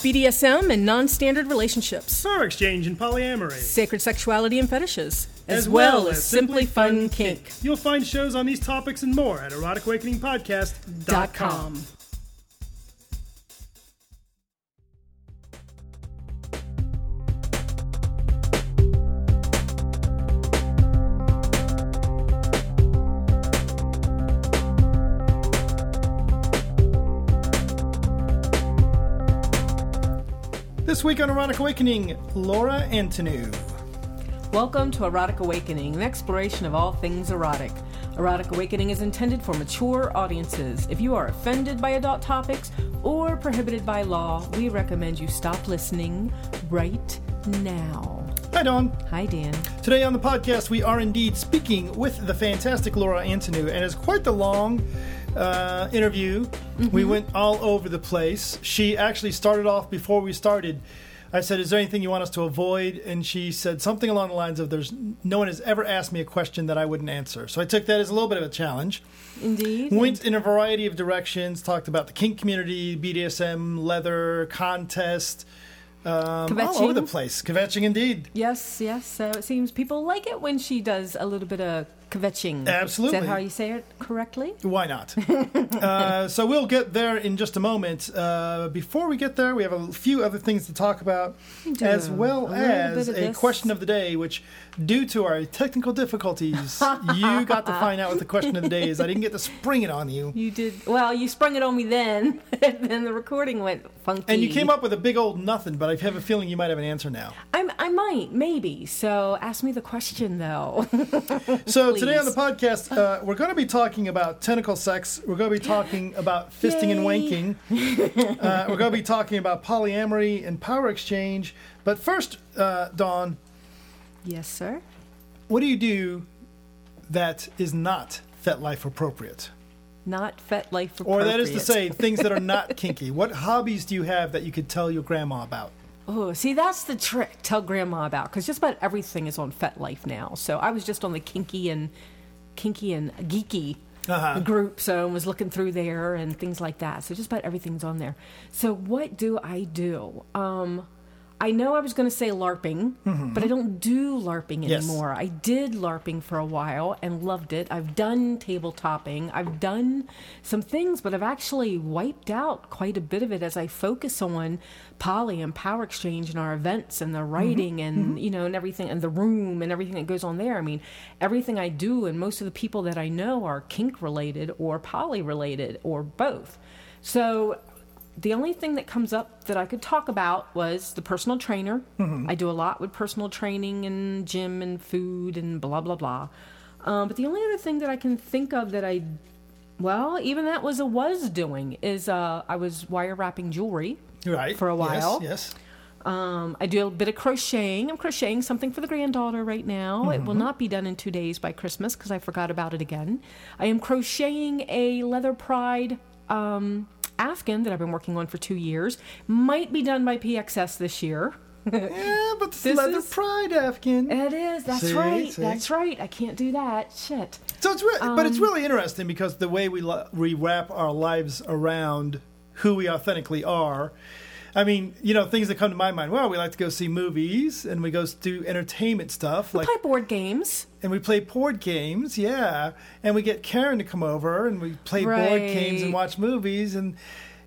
BDSM and non standard relationships, Power exchange and polyamory, sacred sexuality and fetishes, as, well, as simply fun kink. You'll find shows on these topics and more at eroticawakeningpodcast.com. week on Erotic Awakening, Laura Antoniou. Welcome to Erotic Awakening, an exploration of all things erotic. Erotic Awakening is intended for mature audiences. If you are offended by adult topics or prohibited by law, we recommend you stop listening right now. Hi, Dawn. Hi, Dan. Today on the podcast, we are indeed speaking with the fantastic Laura Antoniou, and it's quite the long uh, interview. We went all over the place. She actually started off before we started. I said, "Is there anything you want us to avoid?" And she said something along the lines of, "There's no one has ever asked me a question that I wouldn't answer." So I took that as a little bit of a challenge. Indeed. Went in a variety of directions. Talked about the kink community, BDSM, leather contest, um, all over the place. Kvetching, indeed. Yes, yes. So it seems people like it when she does a little bit of kvetching. Absolutely. Is that how you say it correctly? Why not? uh, so we'll get there in just a moment. Uh, before we get there, we have a few other things to talk about, as well A as a this. question of the day, which, due to our technical difficulties, you got to find out what the question of the day is. I didn't get to spring it on you. You did well. You sprung it on me then, and then the recording went funky. And you came up with a big old nothing, but I have a feeling you might have an answer now. I'm, I might, maybe. So ask me the question though. So today on the podcast, uh, we're going to be talking about tentacle sex. We're going to be talking about fisting and wanking. uh, we're going to be talking about polyamory and power exchange. But first, uh, Dawn, yes, sir. what do you do that is not FetLife appropriate? Not fet life appropriate. Or that is to say, things that are not kinky. What hobbies do you have that you could tell your grandma about? Oh, see, that's the trick. Tell grandma about because just about everything is on FetLife now. So I was just on the kinky and kinky and geeky Uh-huh. group, so I was looking through there and things like that. So just about everything's on there. So what do I do? Um, I know I was going to say LARPing, but I don't do LARPing Mm-hmm. Yes. anymore. I did LARPing for a while and loved it. I've done tabletopping. I've done some things, but I've actually wiped out quite a bit of it as I focus on poly and power exchange and our events and the writing and you know and everything and the room and everything that goes on there. I mean, everything I do and most of the people that I know are kink related or poly related or both. So the only thing that comes up that I could talk about was the personal trainer. I do a lot with personal training and gym and food and blah blah blah. Um, but the only other thing that I can think of that I, well, even that was a was doing is uh, I was wire wrapping jewelry. Right. For a while. Yes. yes. Um, I do a bit of crocheting. I'm crocheting something for the granddaughter right now. It will not be done in two days by Christmas because I forgot about it again. I am crocheting a leather pride um, Afghan that I've been working on for two years. Might be done by PXS this year. Yeah, but this This leather is- pride Afghan. It is. That's See, right. see. That's right. I can't do that. Shit. So it's re- but Um, it's really interesting because the way we li- we wrap our lives around who we authentically are. I mean, you know, things that come to my mind. Well, we like to go see movies and we go do entertainment stuff, like Play board games. and we play board games, yeah. And we get Karen to come over and we play board games and watch movies. And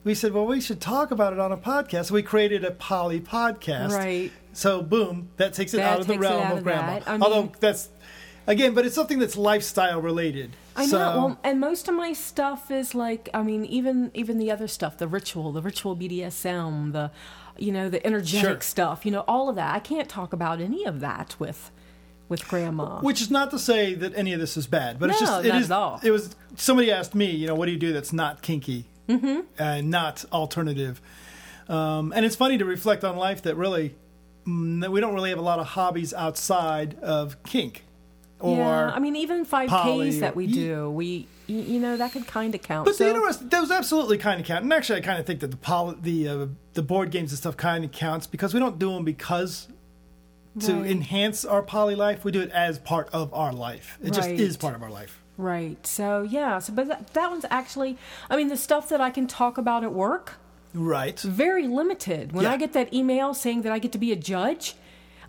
we said, well, we should talk about it on a podcast. So we created a poly podcast, Right. So boom, that takes it That out of the realm of, of grandma. I Although that's again, but it's something that's lifestyle related. I so, know. Well, and most of my stuff is like, I mean, even even the other stuff, the ritual, the ritual BDSM, the, you know, the energetic Sure. stuff, you know, all of that. I can't talk about any of that with, with grandma. Which is not to say that any of this is bad, but it's just it is. It was somebody asked me, you know, what do you do that's not kinky mm-hmm. and not alternative? Um, and it's funny to reflect on life that really mm, that we don't really have a lot of hobbies outside of kink. Or yeah, I mean, even five Ks that we do, we, you know, that could kind of count. But so, the interest those absolutely kind of count, and actually, I kind of think that the poli- the uh, the board games and stuff kind of counts because we don't do them because to Right. enhance our poly life. We do it as part of our life. It just is part of our life. Right. So yeah. So, but that, that one's actually. I mean, the stuff that I can talk about at work. Right. very limited. When Yeah. I get that email saying that I get to be a judge,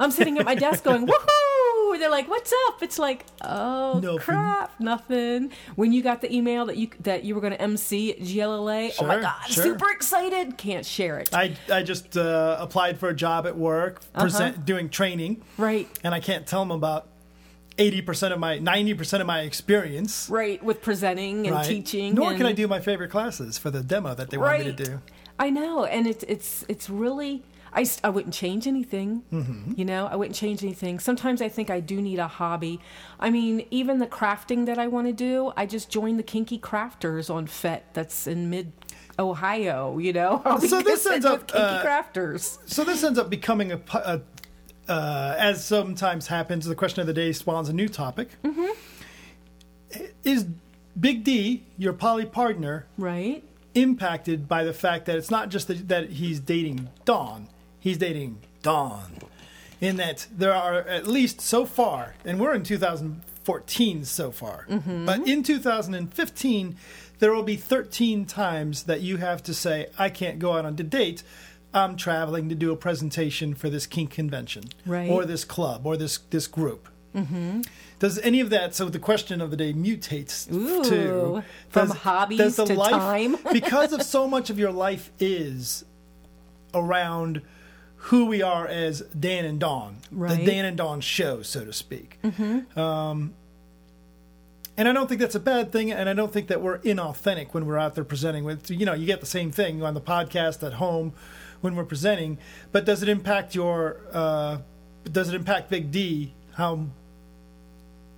I'm sitting at my desk going, woohoo! And they're like, what's up? It's like, oh, Nothing. crap, nothing. When you got the email that you that you were going to MC at GLLA, oh my God, sure. super excited. Can't share it. I, I just uh, applied for a job at work, present, doing training, right, and I can't tell them about 80% of my, 90% of my experience. right, with presenting and right? teaching. Nor and, can I do my favorite classes for the demo that they want me to do. I know, and it's it's it's really. I, I wouldn't change anything. Mm-hmm. You know, I wouldn't change anything. Sometimes I think I do need a hobby. I mean, even the crafting that I want to do, I just joined the Kinky Crafters on FET that's in mid Ohio, you know? So this ends up, Kinky uh, Crafters. So this ends up becoming a, a uh, as sometimes happens, the question of the day spawns a new topic. Mm-hmm. Is Big D, your poly partner, Right? impacted by the fact that it's not just that, that he's dating Dawn, he's dating Dawn. In that there are at least so far, and we're in 2014 so far, mm-hmm. but in 2015, there will be 13 times that you have to say, I can't go out on a date. I'm traveling to do a presentation for this kink convention, Right. or this club, or this this group. Mm-hmm. Does any of that? So the question of the day mutates Ooh, to from does- hobbies does the to life, time. because of so much of your life is around who we are as Dan and Dawn, Right. the Dan and Dawn show, so to speak. Um, and I don't think that's a bad thing, and I don't think that we're inauthentic when we're out there presenting. With you know, you get the same thing on the podcast at home when we're presenting. But does it impact your? Uh, does it impact Big D? How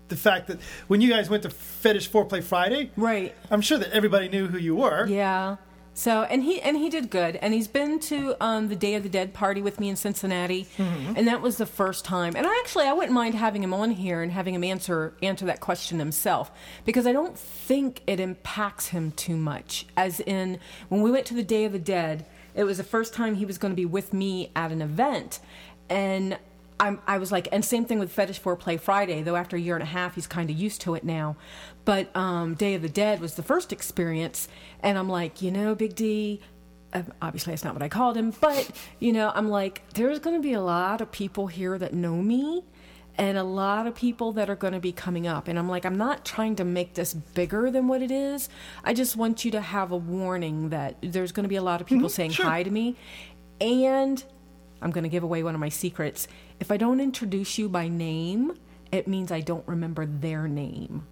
the fact that when you guys went to Fetish Foreplay Friday, Right. I'm sure that everybody knew who you were. Yeah. So and he and he did good, and he's been to um, the Day of the Dead party with me in Cincinnati, and that was the first time. And I actually I wouldn't mind having him on here and having him answer answer that question himself. Because I don't think it impacts him too much. As in when we went to the Day of the Dead, it was the first time he was going to be with me at an event, and I'm, I was like, and same thing with Fetish Foreplay Friday, though after a year and a half, he's kind of used to it now. But um, Day of the Dead was the first experience, and I'm like, you know, Big D, uh, obviously that's not what I called him, but, you know, I'm like, there's going to be a lot of people here that know me. And a lot of people that are going to be coming up. And I'm like, I'm not trying to make this bigger than what it is. I just want you to have a warning that there's going to be a lot of people saying sure. hi to me. And I'm going to give away one of my secrets. If I don't introduce you by name, it means I don't remember their name.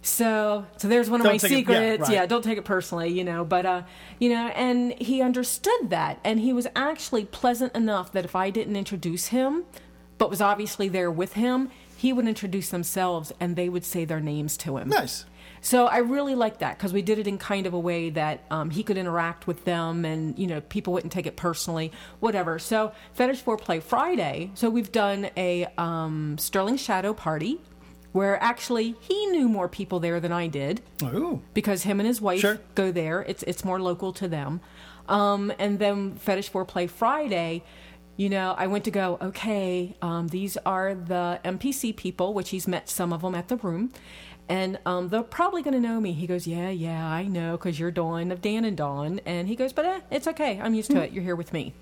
So, so there's one of Don't my take it- yeah, secrets. Yeah, don't take it personally, you know. But, uh, you know, and he understood that, and he was actually pleasant enough that if I didn't introduce him, but was obviously there with him, he would introduce themselves, and they would say their names to him. Nice. So I really like that because we did it in kind of a way that um, he could interact with them, and you know people wouldn't take it personally, whatever. So Fetish Foreplay Friday. So we've done a um, Sterling Shadow party where actually he knew more people there than I did Ooh. because him and his wife Sure. go there. It's it's more local to them. Um, and then Fetish Foreplay Friday, you know, I went to go. Okay, um, these are the MPC people, which he's met some of them at the room, and um, they're probably going to know me. He goes, Yeah, yeah, I know, because you're Dawn of Dan and Dawn. And he goes, But eh, it's okay. I'm used to it. You're here with me.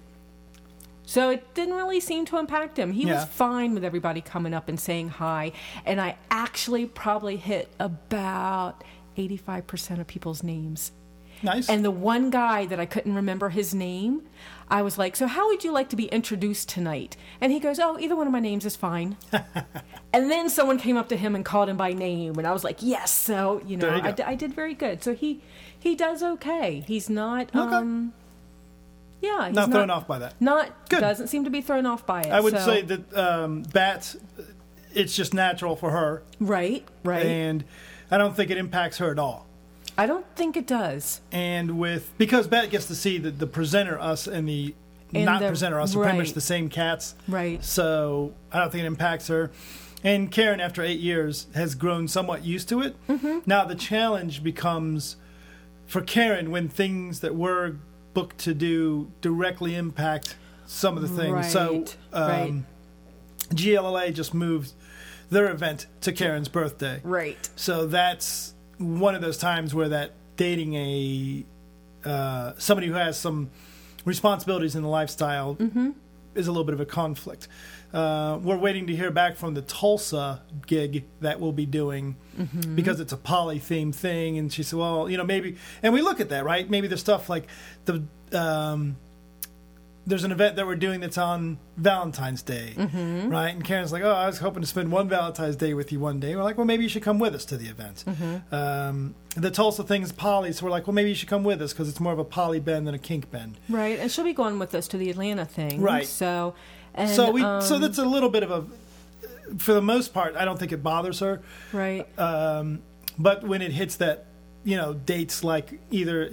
So it didn't really seem to impact him. He Yeah. was fine with everybody coming up and saying hi. And I actually probably hit about 85% of people's names. Nice. And the one guy that I couldn't remember his name, I was like, So, how would you like to be introduced tonight? And he goes, Oh, either one of my names is fine. and then someone came up to him and called him by name. And I was like, Yes. So, you know, you I, did very good. So, he he does okay. He's not, Okay. um, yeah, he's not thrown off by that. Not, Good. doesn't seem to be thrown off by it. I would so- say that um, Bat, it's just natural for her, Right, right. and I don't think it impacts her at all. I don't think it does. And with because Bat gets to see the, the presenter us and the And not the- presenter us are pretty much the same cats. Right. So I don't think it impacts her. And Karen, after eight years, has grown somewhat used to it. Mm-hmm. Now the challenge becomes for Karen when things that we're booked to do directly impact some of the things. so Right, um, right. GLLA just moved their event to Karen's birthday. Right. So that's one of those times where that dating a uh, somebody who has some responsibilities in the lifestyle Mm-hmm. is a little bit of a conflict. Uh, we're waiting to hear back from the Tulsa gig that we'll be doing Mm-hmm. because it's a poly themed thing. And she said, well, you know, maybe, and we look at that, right? Maybe there's stuff like the, um, there's an event that we're doing that's on Valentine's Day, Mm-hmm. right? And Karen's like, "Oh, I was hoping to spend one Valentine's Day with you one day." We're like, "Well, maybe you should come with us to the event." Mm-hmm. Um, the Tulsa thing is poly, so we're like, "Well, maybe you should come with us because it's more of a poly bend than a kink bend." Right, and she'll be going with us to the Atlanta thing. Right. So, and, so we, um, so that's a little bit of a, for the most part, I don't think it bothers her. right. Um, but when it hits that, you know, dates like either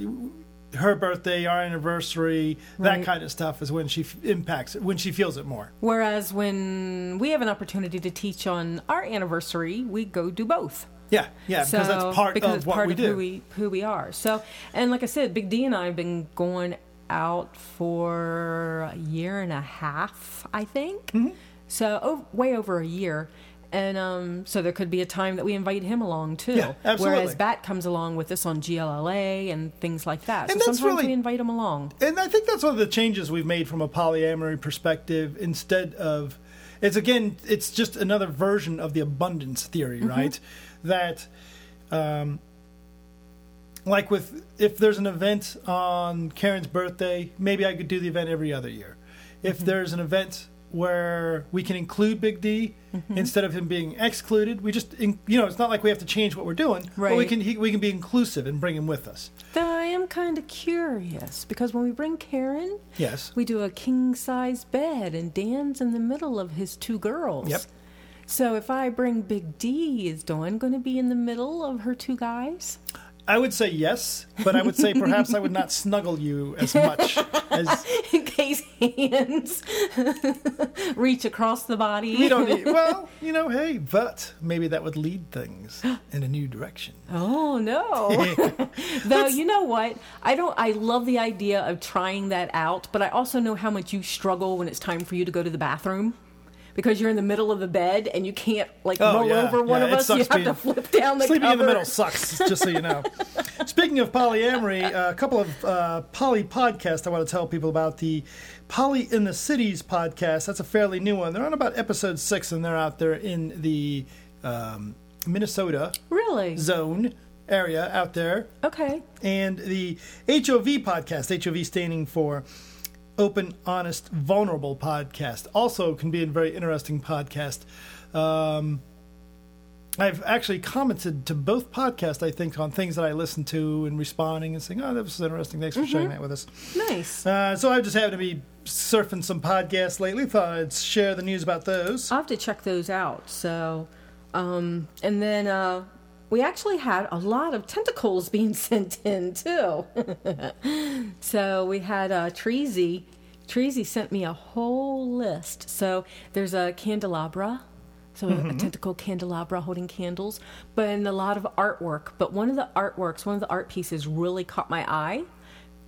her birthday, our anniversary, Right. that kind of stuff is when she f- impacts it, when she feels it more. Whereas when we have an opportunity to teach on our anniversary, we go do both. Yeah, yeah, because that's part because of it's what part we of do. who we who we are. So, and like I said, Big D and I have been going out for a year and a half, I think. Mm-hmm. So, oh, way over a year. And um, so there could be a time that we invite him along too. Yeah, absolutely. Whereas Bat comes along with us on GLLA and things like that. And so that's sometimes really- we invite him along. And I think that's one of the changes we've made from a polyamory perspective. Instead of, it's again, it's just another version of the abundance theory, Mm-hmm. right? That, um, like with if there's an event on Karen's birthday, maybe I could do the event every other year. If Mm-hmm. there's an event where we can include Big D Mm-hmm. instead of him being excluded, we just, in, you know, it's not like we have to change what we're doing. But we can he, we can be inclusive and bring him with us. Though I am kind of curious because when we bring Karen, Yes. we do a king size bed and Dan's in the middle of his two girls. Yep. So if I bring Big D, is Dawn going to be in the middle of her two guys? I would say yes, but I would say perhaps I would not snuggle you as much as In case hands reach across the body. we don't need. Well, you know, hey, but maybe that would lead things in a new direction. Oh no. Though you know what? I don't I love the idea of trying that out, but I also know how much you struggle when it's time for you to go to the bathroom. Because you're in the middle of the bed and you can't like Oh, roll yeah, over one yeah, of us. You have being- to flip down the Sleeping in the middle sucks, just so you know. Speaking of polyamory, uh, a couple of uh, poly podcasts I want to tell people about. The Poly in the Cities podcast, that's a fairly new one. They're on about episode six, and they're out there in the um, Minnesota Really? zone area out there. Okay. and the HOV podcast, HOV standing for Open, Honest, Vulnerable podcast, also can be a very interesting podcast. Um, I've actually commented to both podcasts, I think, on things that I listened to and responding and saying, oh, that was interesting. Thanks for sharing that with us. Nice. Uh, so I just happened to be surfing some podcasts lately. Thought I'd share the news about those. I'll have to check those out. So, um, and then uh, we actually had a lot of tentacles being sent in too. so we had uh, Treasy. Treasy sent me a whole list. So there's a candelabra. So a- a tentacle candelabra holding candles, but and a lot of artwork. But one of the artworks, one of the art pieces, really caught my eye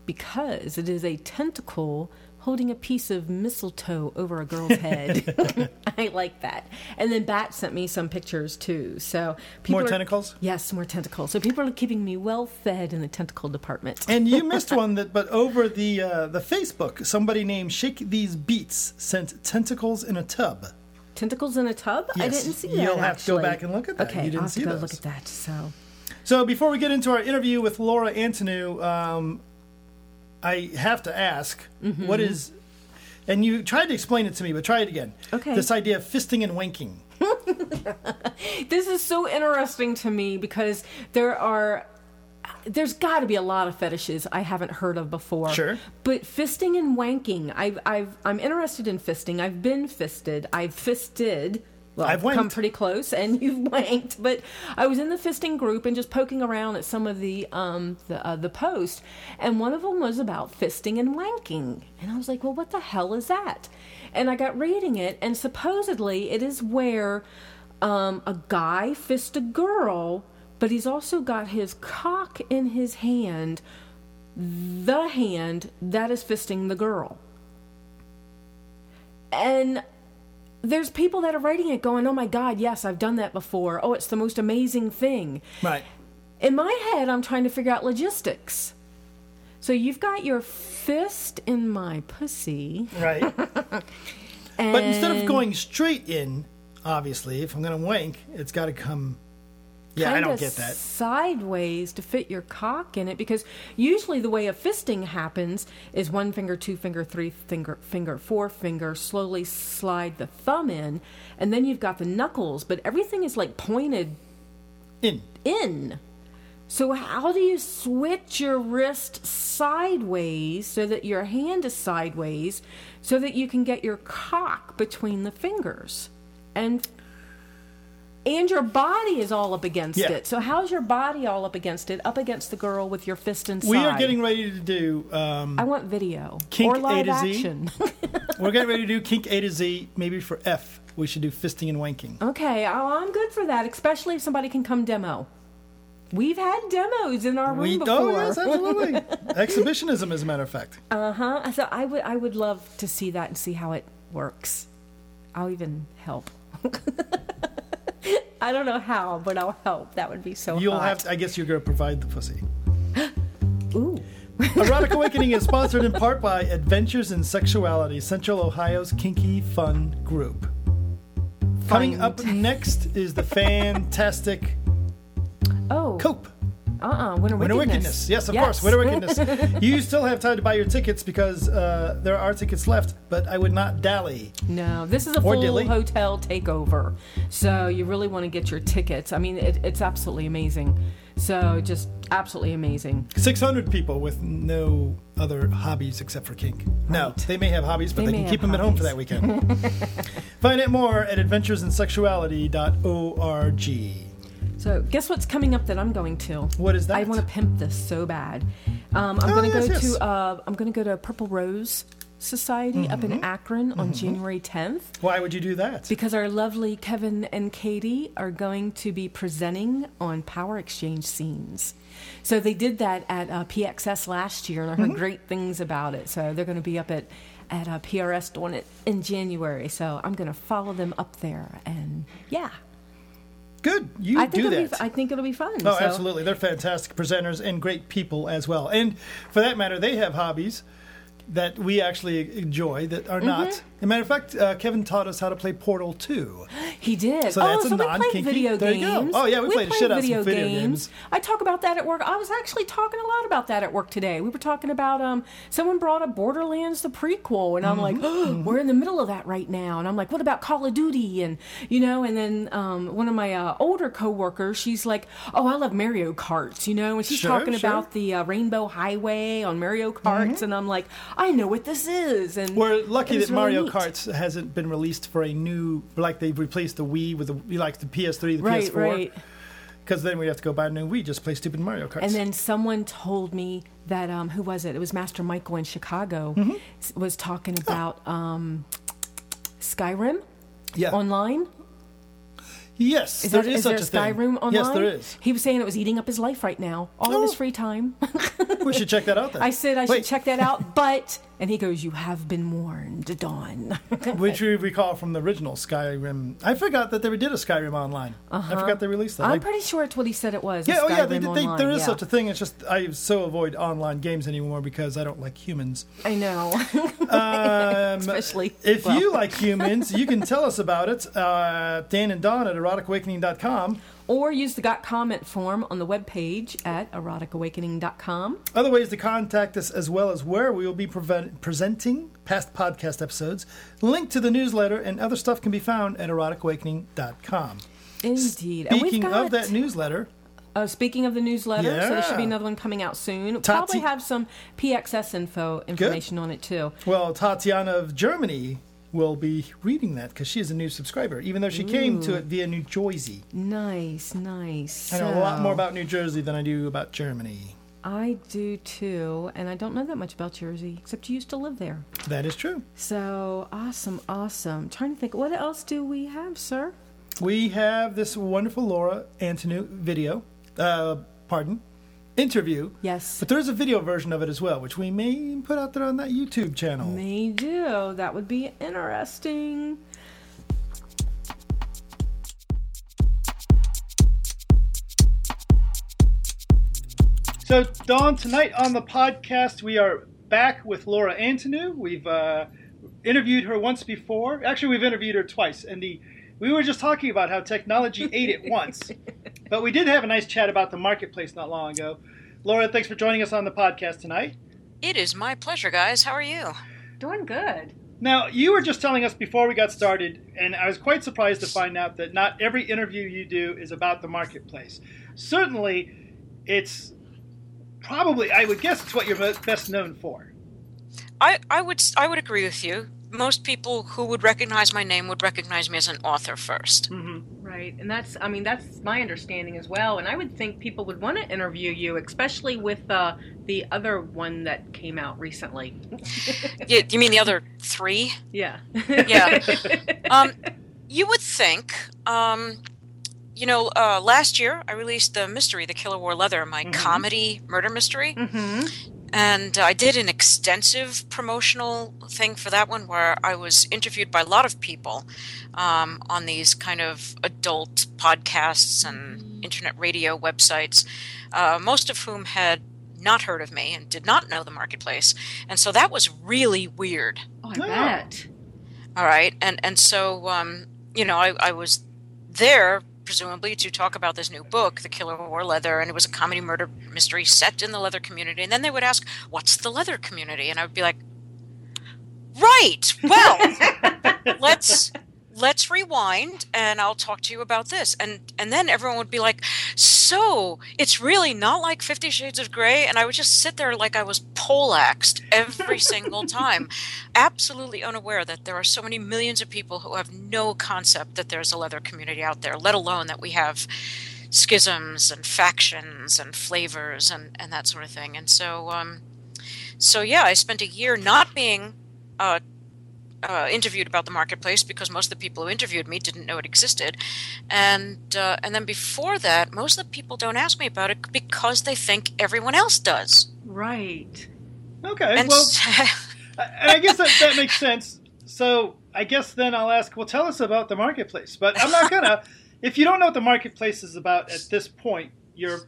because it is a tentacle holding a piece of mistletoe over a girl's head. I like that. And then Bat sent me some pictures too. So people More are- tentacles? Yes, more tentacles. So people are keeping me well fed in the tentacle department. And you missed one that, but over the uh, the Facebook, somebody named Shake These Beats sent tentacles in a tub. Tentacles in a tub? I didn't see that. you'll have to go back and look at that. Okay, You didn't I'll have see to go those. look at that. So So before we get into our interview with Laura Antoniou, um, I have to ask, Mm-hmm. what is, and you tried to explain it to me, but try it again. Okay. This idea of fisting and wanking. this is so interesting to me because there are there's got to be a lot of fetishes I haven't heard of before. Sure. But fisting and wanking, I've, I've, I'm interested in fisting. I've been fisted. I've fisted. Well, I've come pretty close, and you've wanked. But I was in the fisting group and just poking around at some of the um, the, uh, the posts, and one of them was about fisting and wanking, and I was like, "Well, what the hell is that?" And I got reading it, and supposedly it is where um, a guy fists a girl, but he's also got his cock in his hand, the hand that is fisting the girl. And there's people that are writing it going, oh my God, yes, I've done that before. Oh, it's the most amazing thing. Right. In my head, I'm trying to figure out logistics. So you've got your fist in my pussy. Right. And but instead of going straight in, obviously, if I'm going to wank, it's got to come. Yeah, I don't get that. Sideways to fit your cock in it because usually the way a fisting happens is one finger, two finger, three finger, finger, four finger, slowly slide the thumb in, and then you've got the knuckles, but everything is like pointed In. in. So how do you switch your wrist sideways so that your hand is sideways so that you can get your cock between the fingers? And and your body is all up against Yeah. it. So how's your body all up against it? Up against the girl with your fist inside. We are getting ready to do. Um, I want video Kink or A live to Z. action. we're getting ready to do kink A to Z. Maybe for F, we should do fisting and wanking. okay, oh, I'm good for that, especially if somebody can come demo. We've had demos in our room We before. oh yes, absolutely. Exhibitionism, as a matter of fact. Uh huh. So I would I would love to see that and see how it works. I'll even help. I don't know how, but I'll help. That would be so. You'll hot. have. To, I guess you're going to provide the pussy. Ooh. Erotic Awakening is sponsored in part by Adventures in Sexuality, Central Ohio's kinky fun group. Coming up next is the fantastic Oh. Cope. Uh uh Winter, Winter Wickedness. Wickedness. Yes, of course, Winter Wickedness. you still have time to buy your tickets because uh, there are tickets left, but I would not dally. No, this is a full dilly. hotel takeover. So you really want to get your tickets. I mean, it, it's absolutely amazing. So just absolutely amazing. 600 people with no other hobbies except for kink. No, they may have hobbies, but They they, can keep them at home for that weekend. Find out more at adventuresinsexuality.org. So guess what's coming up that I'm going to? What is that? I want to pimp this so bad. Um, I'm Oh, going to yes, go yes. to uh, I'm going to go to Purple Rose Society up Mm-hmm. in Akron on January 10th Why would you do that? because our lovely Kevin and Katie are going to be presenting on power exchange scenes. So they did that at uh, PXS last year, and I heard Mm-hmm. great things about it. So they're going to be up at at uh, PRS doing it in January. So I'm going to follow them up there, and yeah, Good. You I think do that. be I think it'll be fun. Oh, So- absolutely. They're fantastic presenters and great people as well. And for that matter, they have hobbies that we actually enjoy that are not. Mm-hmm. As a matter of fact, uh, Kevin taught us how to play Portal 2. He did. So oh, that's a so we played non-kinky- video there you go. Oh, yeah, we played the shit out of some video, video games. games. I talk about that at work. I was actually talking a lot about that at work today. We were talking about um, someone brought up Borderlands the prequel, and I'm like, Mm-hmm. oh, we're in the middle of that right now. And I'm like, what about Call of Duty? And you know, and then um, one of my uh, older coworkers, she's like, oh, I love Mario Karts, you know, and she's Sure, talking sure. about the uh, Rainbow Highway on Mario Karts, Mm-hmm. and I'm like, I know what this is. And We're lucky that Mario really Kart hasn't been released for a new, like they've replaced the Wii with the, like the PS3, the Right, PS4. right. Because then we have to go buy a new Wii, just play stupid Mario Karts. And then someone told me that um, who was it? It was Master Michael in Chicago Mm-hmm. was talking about um, Skyrim yeah. online. yes, Is there that- is is such there a thing. Skyrim online? Yes, there is. He was saying it was eating up his life right now, all of his Oh. free time. We should check that out then. I said I Wait, should check that out, but and he goes, "You have been warned, Dawn." Which we recall from the original Skyrim. I forgot that they did a Skyrim online. I forgot they released that. Uh-huh. I'm Like- pretty sure it's what he said it was. yeah, oh yeah, they They, there is yeah. such a thing. It's just I so avoid online games anymore because I don't like humans. I know. Um, Especially- if well. you like humans, you can tell us about it. Uh, Dan and Dawn at eroticawakening.com. or use the got comment form on the webpage at eroticawakening.com. Other ways to contact us, as well as where we will be prevent- presenting past podcast episodes. Link to the newsletter and other stuff can be found at eroticawakening.com. Indeed. Speaking got, of that newsletter, Uh, speaking of the newsletter, so there should be another one coming out soon. Tati- Probably have some PXS info information on it too. well, Tatiana of Germany will be reading that because she is a new subscriber, even though she came to it via New Jersey. Nice, nice. I know a lot more about New Jersey than I do about Germany. I do too, and I don't know that much about Jersey, except you used to live there. That is true. So awesome, awesome. trying to think, what else do we have, sir? We have this wonderful Laura Antoniou video, uh, pardon, interview. Yes. But there is a video version of it as well, which we may put out there on that YouTube channel. May do. That would be interesting. So, Dawn, tonight on the podcast, we are back with Laura Antoniou. We've uh, interviewed her once before. Actually, we've interviewed her twice, and the we were just talking about how technology ate it once, but we did have a nice chat about the marketplace not long ago. Laura, thanks for joining us on the podcast tonight. It is my pleasure, guys. How are you? Doing good. Now, you were just telling us before we got started, and I was quite surprised to find out that not every interview you do is about the marketplace. Certainly, it's probably, I would guess, it's what you're best known for. I, I would I would agree with you. Most people who would recognize my name would recognize me as an author 1st mm-hmm. Right, and that's I mean that's my understanding as well. And I would think people would want to interview you, especially with uh, the other one that came out recently. yeah, you mean the other three? Yeah. yeah. Um, you would think. Um, you know, uh, last year I released the mystery, The Killer Wore Leather, my mm-hmm. comedy murder mystery. Mm-hmm. And I did an extensive promotional thing for that one where I was interviewed by a lot of people um, on these kind of adult podcasts and internet radio websites, uh, most of whom had not heard of me and did not know the marketplace. And so that was really weird. Oh, I bet. All right. And, and so, um, you know, I, I was there presumably to talk about this new book, The Killer Wore Leather, and it was a comedy murder mystery set in the leather community. And then they would ask, What's the leather community? And I would be like, Right. Well, let's let's rewind and I'll talk to you about this. And and then everyone would be like, so it's really not like Fifty Shades of Grey. And I would just sit there like I was poleaxed every single time, absolutely unaware that there are so many millions of people who have no concept that there's a leather community out there, let alone that we have schisms and factions and flavors and, and that sort of thing. And so um so yeah, I spent a year not being uh, uh, interviewed about the marketplace because most of the people who interviewed me didn't know it existed, and uh, and then before that, most of the people don't ask me about it because they think everyone else does. Right. Okay. And well, I guess that, that makes sense. So I guess then I'll ask. Well, tell us about the marketplace. But I'm not gonna. if you don't know what the marketplace is about at this point, you're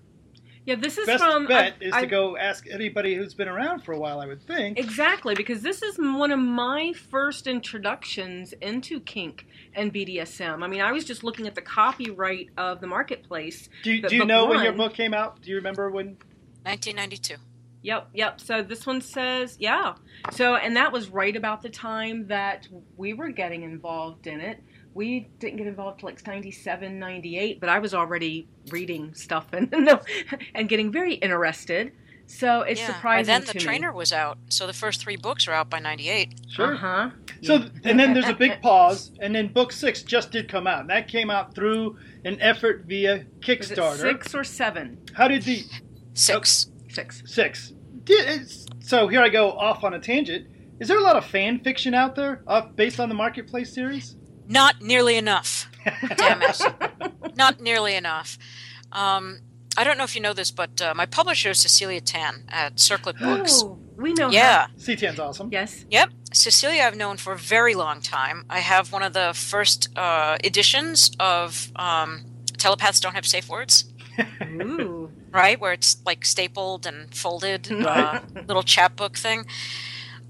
yeah, this is Best from. bet I, is I, to go ask anybody who's been around for a while. I would think exactly because this is one of my first introductions into kink and BDSM. I mean, I was just looking at the copyright of the marketplace. Do you, do you know one, when your book came out? Do you remember when? 1992. Yep, yep. So this one says, yeah. So, and that was right about the time that we were getting involved in it we didn't get involved till like 97 98 but i was already reading stuff and and getting very interested. So it's yeah. surprising and then the trainer was out. So the first three books are out by 98 sure. Uh-huh. so yeah. and then there's a big pause and then book six just did come out and that came out through an effort via kickstarter. six or seven? How did the six. Oh, six. six. So here i go off on a tangent. Is there a lot of fan fiction out there uh, based on the marketplace series not nearly enough. Damn it. Not nearly enough. Um, I don't know if you know this, but uh, my publisher is Cecilia Tan at Circlet Books. Oh, we know yeah. her. Tan's awesome. Yes. Yep. Cecilia I've known for a very long time. I have one of the first uh, editions of um, Telepaths Don't Have Safe Words. Ooh. Right? Where it's like stapled and folded, uh, little chapbook thing.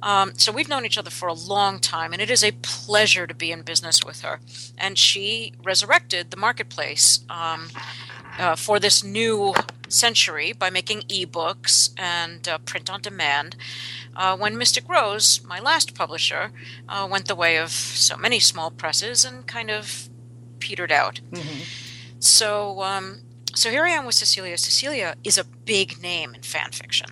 Um, so we've known each other for a long time, and it is a pleasure to be in business with her. And she resurrected the marketplace um, uh, for this new century by making ebooks and uh, print on demand. Uh, when Mystic Rose, my last publisher, uh, went the way of so many small presses and kind of petered out. Mm-hmm. So, um, so here I am with Cecilia. Cecilia is a big name in fan fiction.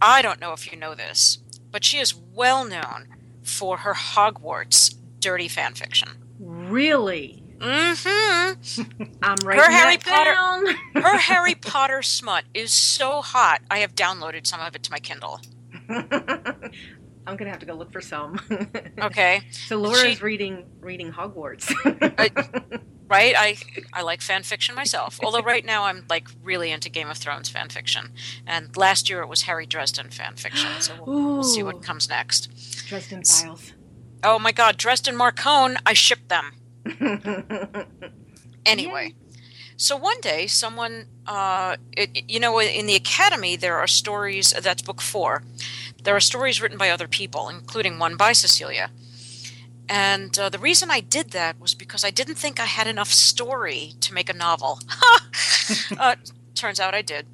I don't know if you know this, but she is well known for her Hogwarts dirty fan fiction. Really? Mm-hmm. I'm writing her Harry Potter. Down. her Harry Potter smut is so hot. I have downloaded some of it to my Kindle. I'm gonna have to go look for some. okay. So Laura's she, reading reading Hogwarts. right? I I like fan fiction myself. Although right now I'm like really into Game of Thrones fan fiction, and last year it was Harry Dresden fan fiction. So we'll, we'll see what comes next. Dresden Files. Oh my God, Dresden Marcone! I ship them. anyway, So one day, someone, uh, it, you know, in the academy, there are stories. That's book four. There are stories written by other people, including one by Cecilia. And uh, the reason I did that was because I didn't think I had enough story to make a novel. uh, turns out I did.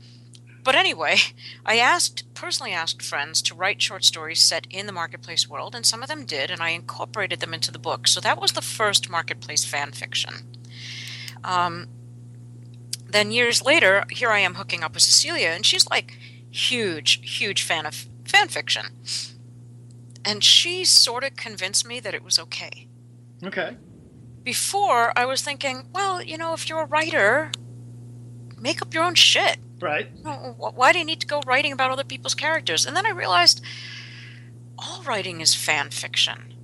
But anyway, I asked, personally asked friends to write short stories set in the marketplace world, and some of them did, and I incorporated them into the book. So that was the first marketplace fan fiction. Um, then years later, here I am hooking up with Cecilia, and she's like huge, huge fan of fan fiction. And she sort of convinced me that it was okay. Okay. Before, I was thinking, well, you know, if you're a writer, make up your own shit. Right. Why do you need to go writing about other people's characters? And then I realized all writing is fan fiction.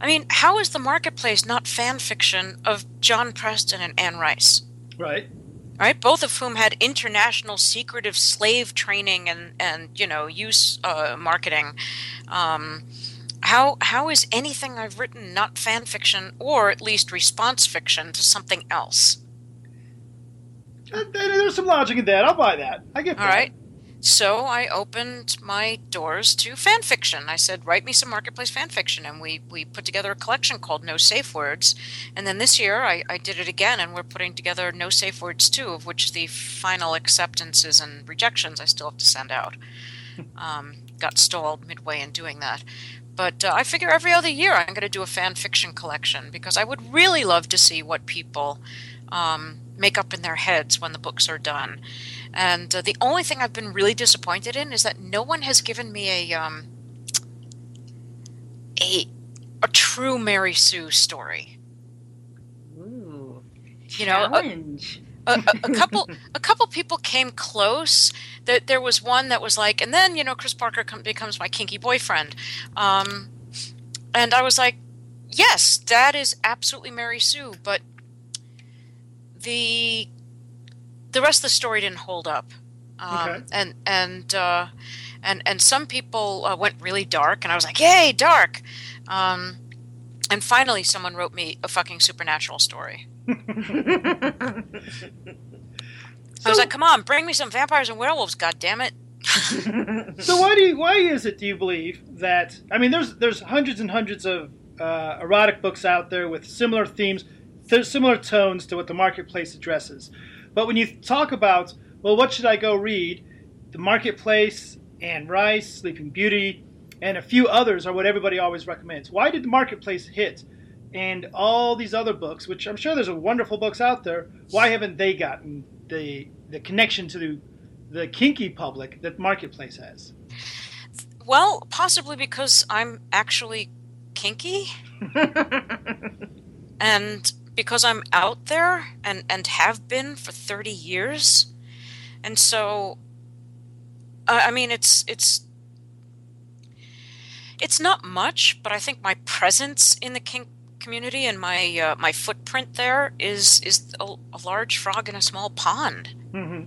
I mean, how is the marketplace not fan fiction of John Preston and Anne Rice? Right. Right, both of whom had international secretive slave training and and you know use uh, marketing. Um, how how is anything I've written not fan fiction or at least response fiction to something else? Uh, there's some logic in that. I'll buy that. I get that. All right. So I opened my doors to fan fiction. I said, "Write me some marketplace fan fiction," and we we put together a collection called No Safe Words. And then this year, I, I did it again, and we're putting together No Safe Words two, of which the final acceptances and rejections I still have to send out. Um, got stalled midway in doing that. But uh, I figure every other year I'm going to do a fan fiction collection because I would really love to see what people um, make up in their heads when the books are done. And uh, the only thing I've been really disappointed in is that no one has given me a um, a a true Mary Sue story. Ooh, you know, challenge. A, a, a, couple a couple people came close. That there was one that was like, and then you know, Chris Parker com- becomes my kinky boyfriend, um, and I was like, yes, that is absolutely Mary Sue, but the the rest of the story didn't hold up. Um, Okay. And and uh, and and some people uh, went really dark, and I was like, "Yay, dark!" Um, and finally, someone wrote me a fucking supernatural story. I was like, "Come on, bring me some vampires and werewolves, God damn it!" So why do you, why is it do you believe that I mean there's there's hundreds and hundreds of uh, erotic books out there with similar themes, there's similar tones to what the marketplace addresses, but when you talk about well what should I go read, the marketplace and Rice, Sleeping Beauty, and a few others are what everybody always recommends. Why did the marketplace hit? And all these other books, which I'm sure there's a wonderful books out there, why haven't they gotten the the connection to the, the kinky public that marketplace has? Well, possibly because I'm actually kinky. and because I'm out there and and have been for 30 years. And so I I mean it's it's it's not much, but I think my presence in the kink community and my uh, my footprint there is is a, a large frog in a small pond. Mm-hmm.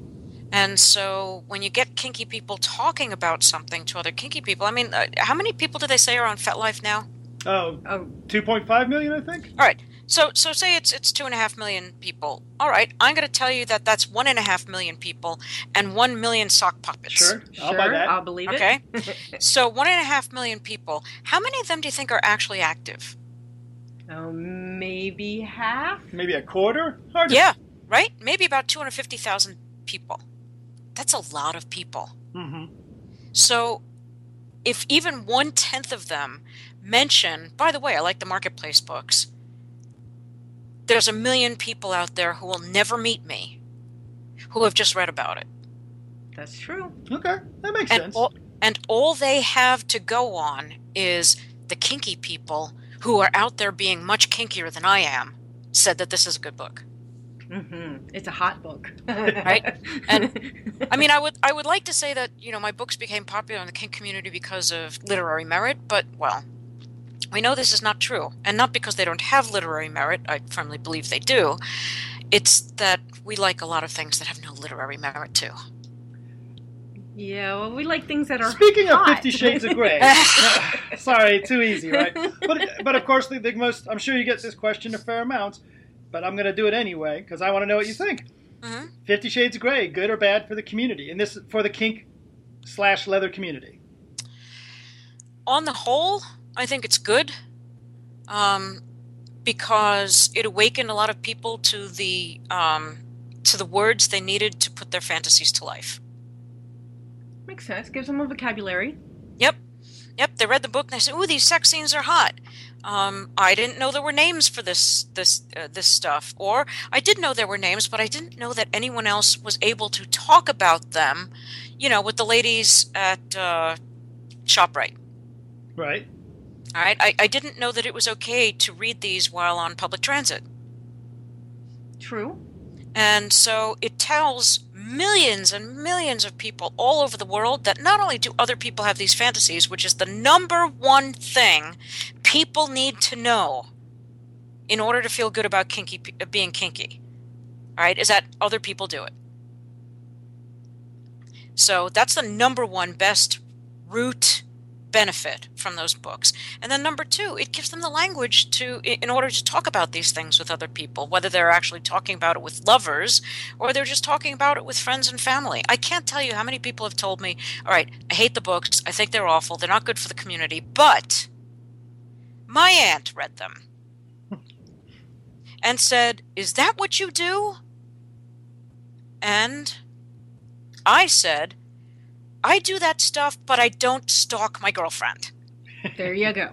And so when you get kinky people talking about something to other kinky people, I mean, uh, how many people do they say are on FetLife now? Oh, oh, 2.5 million, I think. All right. So so say it's it's two and a half million people. All right, I'm going to tell you that that's one and a half million people and one million sock puppets. Sure, I'll sure, buy that. I'll believe it. Okay. So one and a half million people. How many of them do you think are actually active? oh, maybe half. Maybe a quarter. Hard to- Yeah, right. Maybe about two hundred fifty thousand people. That's a lot of people. Mm-hmm. So, if even one tenth of them mention, by the way, I like the marketplace books, there's a million people out there who will never meet me who have just read about it. That's true. Okay, that makes And sense. all, and all they have to go on is the kinky people who are out there being much kinkier than I am said that this is a good book. hmm It's a hot book, Right? And- I mean, I would I would like to say that you know my books became popular in the kink community because of literary merit, but well, we know this is not true, and not because they don't have literary merit. I firmly believe they do. It's that we like a lot of things that have no literary merit too. yeah, well, we like things that are. Speaking of. Fifty Shades of Grey, sorry, too easy, right? But but of course, the, the most I'm sure you get this question a fair amount. but I'm going to do it anyway because I want to know what you think. hmm Fifty Shades of Grey, good or bad for the community, and this for the kink slash leather community. On the whole, I think it's good um, because it awakened a lot of people to the um, to the words they needed to put their fantasies to life. Makes sense. Gives them a vocabulary. Yep, yep. They read the book and they said, "Ooh, these sex scenes are hot." Um, I didn't know there were names for this this uh, this stuff, or I did know there were names, but I didn't know that anyone else was able to talk about them. You know, with the ladies at uh, Shoprite. Right. All right, I, I didn't know that it was okay to read these while on public transit, True. and so it tells millions and millions of people all over the world that not only do other people have these fantasies, which is the number one thing people need to know in order to feel good about kinky uh, being kinky. All right, is that other people do it. So that's the number one best root benefit from those books. And then number two, it gives them the language to in order to talk about these things with other people, whether they're actually talking about it with lovers or they're just talking about it with friends and family. I can't tell you how many people have told me, "All right, I hate the books. I think they're awful. They're not good for the community, but my aunt read them." and said, "Is that what you do?" And I said, I do that stuff, but I don't stalk my girlfriend. There you go.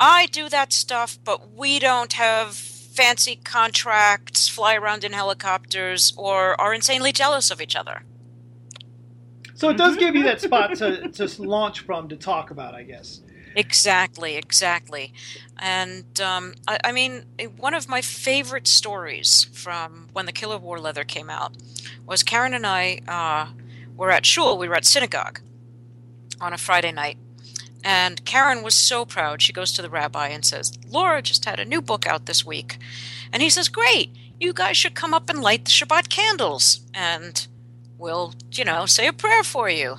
I do that stuff, but we don't have fancy contracts, fly around in helicopters, or are insanely jealous of each other. So it does give you that spot to, to launch from to talk about, I guess. Exactly, exactly. And um, I, I mean, eh, one of my favorite stories from when the Killer Wore Leather came out was Karen and I uh, were at shul, we were at synagogue on a Friday night. And Karen was so proud. She goes to the rabbi and says, Laura just had a new book out this week. And he says, Great, you guys should come up and light the Shabbat candles. And we'll, you know, say a prayer for you.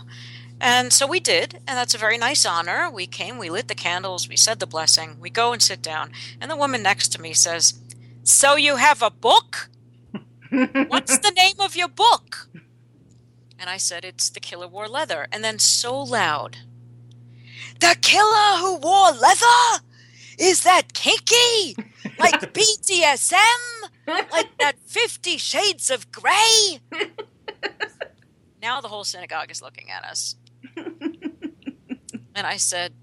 And so we did, and that's a very nice honor. We came, we lit the candles, we said the blessing, we go and sit down, and the woman next to me says, So you have a book? What's the name of your book? And I said, It's The Killer Wore Leather. And then so loud, The Killer Who Wore Leather? Is that kinky? Like BDSM? Like that Fifty Shades of Grey? now the whole synagogue is looking at us. and I said,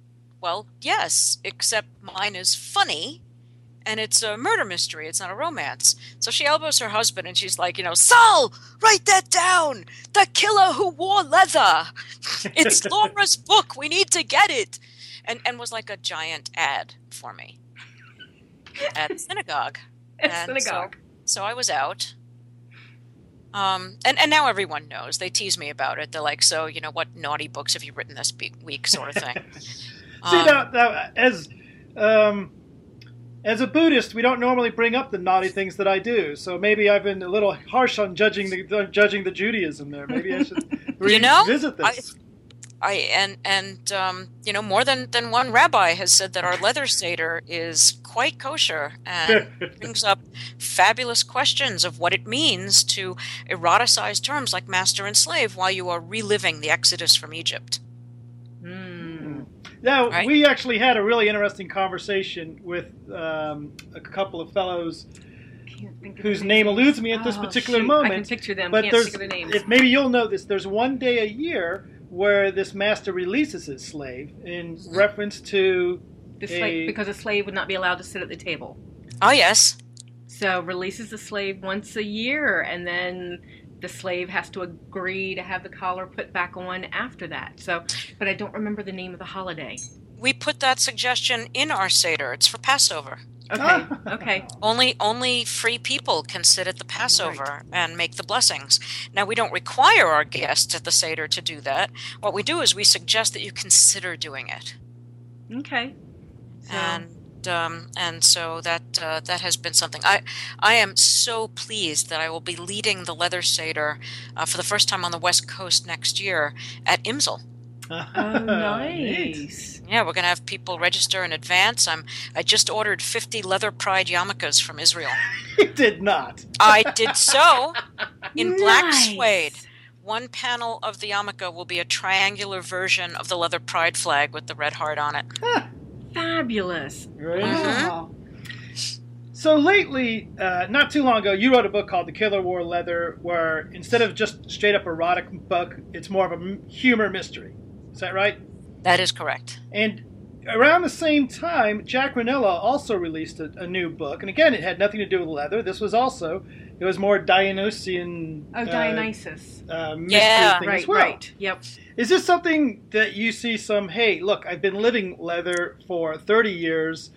Well, yes, except mine is funny and it's a murder mystery. It's not a romance. So she elbows her husband and she's like, You know, Saul, write that down. The killer who wore leather. It's Laura's book. We need to get it. And, and was like a giant ad for me at synagogue. At And so- synagogue. So I was out. Um, and, and now everyone knows. They tease me about it. They're like, so, you know, what naughty books have you written this week, sort of thing. See, Um, now, now, as um, as a Buddhist, we don't normally bring up the naughty things that I do. So maybe I've been a little harsh on judging the judging the Judaism there. Maybe I should You know, revisit this. I and and um, you know more than than one rabbi has said that our leather seder is quite kosher and brings up fabulous questions of what it means to eroticize terms like master and slave while you are reliving the exodus from Egypt. Now, Right. we actually had a really interesting conversation with um, a couple of fellows Can't think of whose name names. eludes me at this Oh, particular shoot. moment. I can picture them. but Can't there's, their names. if maybe you'll know this, there's one day a year where this master releases his slave in reference to the slave, a- because a slave would not be allowed to sit at the table. Oh yes, So releases the slave once a year, and then the slave has to agree to have the collar put back on after that. So, but I don't remember the name of the holiday. we put that suggestion in our seder. It's for Passover. Okay, okay. Only only free people can sit at the Passover and make the blessings. Now we don't require our guests at the Seder to do that. What we do is we suggest that you consider doing it. Okay. So, And um, and so that uh, that has been something. I I am so pleased that I will be leading the Leather Seder uh, for the first time on the West Coast next year at IMsL. Oh, nice. Yeah, we're gonna have people register in advance. I'm I just ordered 50 leather pride yarmulkes from Israel. you did not. I did so in black suede. One panel of the yarmulke will be a triangular version of the leather pride flag with the red heart on it. Fabulous. Very Mhm. Wow. So lately, uh, not too long ago, you wrote a book called The Killer Wore Leather, where instead of just straight up erotic book, it's more of a humor mystery. Is that right? That is correct. And around the same time, Jack Rinella also released a, a new book, and again, it had nothing to do with leather. This was also it was more Dionysian. Oh, uh, Dionysus. uh, mystery Yeah. thing right, as well. right. Yep. Is this something that you see some, hey, look, I've been living leather for 30 years,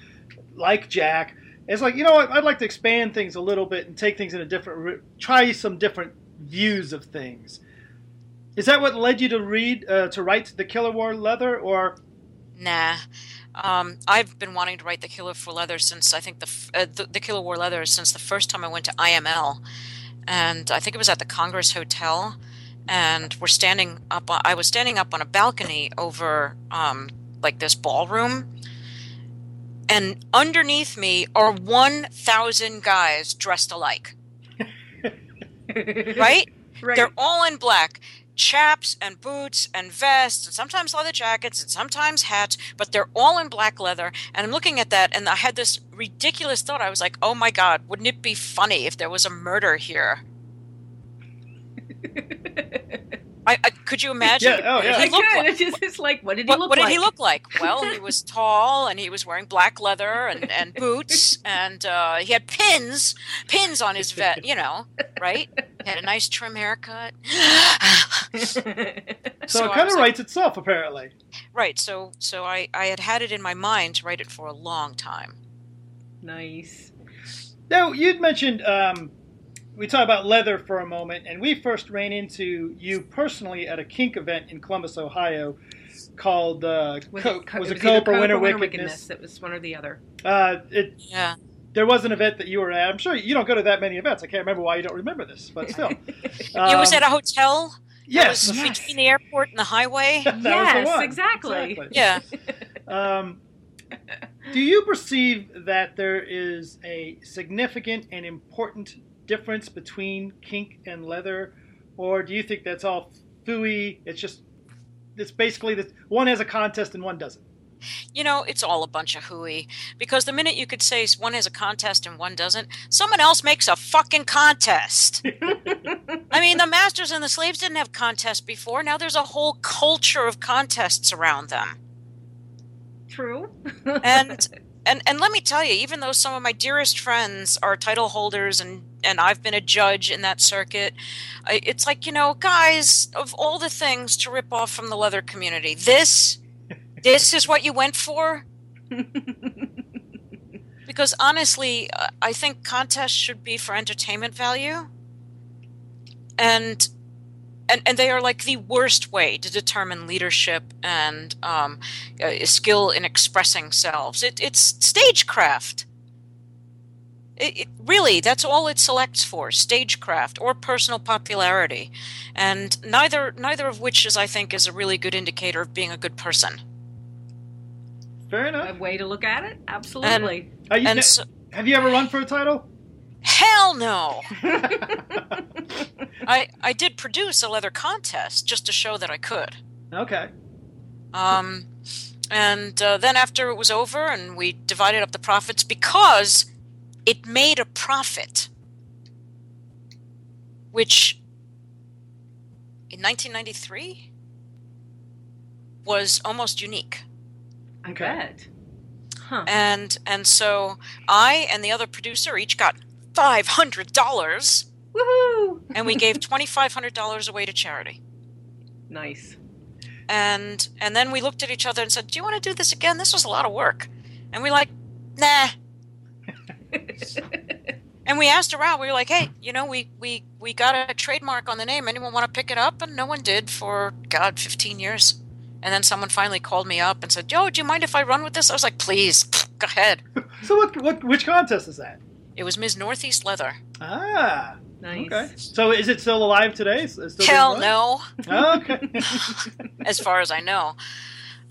like Jack. It's like, you know what, I'd like to expand things a little bit and take things in a different, try some different views of things. Is that what led you to read, uh, to write The Killer Wore Leather, or? Nah. Um, I've been wanting to write the Killer for Leather since I think the, uh, the the Killer Wore Leather since the first time I went to IML, and I think it was at the Congress Hotel, and we're standing up. On, I was standing up on a balcony over um, like this ballroom, and underneath me are one thousand guys dressed alike. Right? Right. They're all in black. Chaps and boots and vests and sometimes leather jackets and sometimes hats, but they're all in black leather. And I'm looking at that and I had this ridiculous thought. I was like, oh my God, wouldn't it be funny if there was a murder here? I, I Could you imagine? Yeah, oh, yeah. He I looked could. like- It's just it's like, what did he what, look what like? did he look like? Well, he was tall and he was wearing black leather and, and boots and uh, he had pins, pins on his vet, you know, right? He had a nice trim haircut. So, So it kind was of like- writes itself, apparently. right. So so I, I had had it in my mind to write it for a long time. nice. Now, you'd mentioned, um, we talked about leather for a moment, and we first ran into you personally at a kink event in Columbus, Ohio, called uh, Was Co- it, co- was it it was either Cope or Winter Winter Wickedness? It was one or the other. Uh, it, Yeah. There was an event that you were at. I'm sure you don't go to that many events. I can't remember why you don't remember this, but still. it was Um, at a hotel. It yes, was yes. between the airport and the highway. That was the Yes, one. exactly. Yeah. Um, do you perceive that there is a significant and important difference between kink and leather, or do you think that's all fooey? It's just it's basically that one has a contest and one doesn't. You know, it's all a bunch of hooey. Because the minute you could say one has a contest and one doesn't, someone else makes a fucking contest. I mean, the masters and the slaves didn't have contests before. Now there's a whole culture of contests around them. True. And and and let me tell you, even though some of my dearest friends are title holders and and I've been a judge in that circuit, I, it's like you know, guys, of all the things to rip off from the leather community, this this is what you went for. Because honestly, uh, I think contests should be for entertainment value, and and and they are like the worst way to determine leadership and um, uh, skill in expressing selves. It, it's stagecraft. It, it, really, that's all it selects for: stagecraft or personal popularity, and neither neither of which is, I think, is a really good indicator of being a good person. Fair enough. A way to look at it. Absolutely. Are you- And so, have you ever run for a title? hell no. I I did produce a leather contest just to show that I could. okay. Um, and uh, then after it was over, and we divided up the profits because it made a profit, which in 1993 was almost unique. I Okay. bet. Huh. And and so I and the other producer each got five hundred dollars, Woohoo! and we gave twenty five hundred dollars away to charity. Nice. and and then we looked at each other and said, "Do you want to do this again? This was a lot of work." And we're like, "Nah." and we asked around. We were like, "Hey, you know, we we we got a trademark on the name. Anyone want to pick it up?" And no one did for God, fifteen years. And then someone finally called me up and said, "Yo, do you mind if I run with this?" I was like, "Please, go ahead." So what? What? Which contest is that? It was Ms. Northeast Leather. Ah. Nice. Okay. So is it still alive today? Still Hell no. Okay. as far as I know.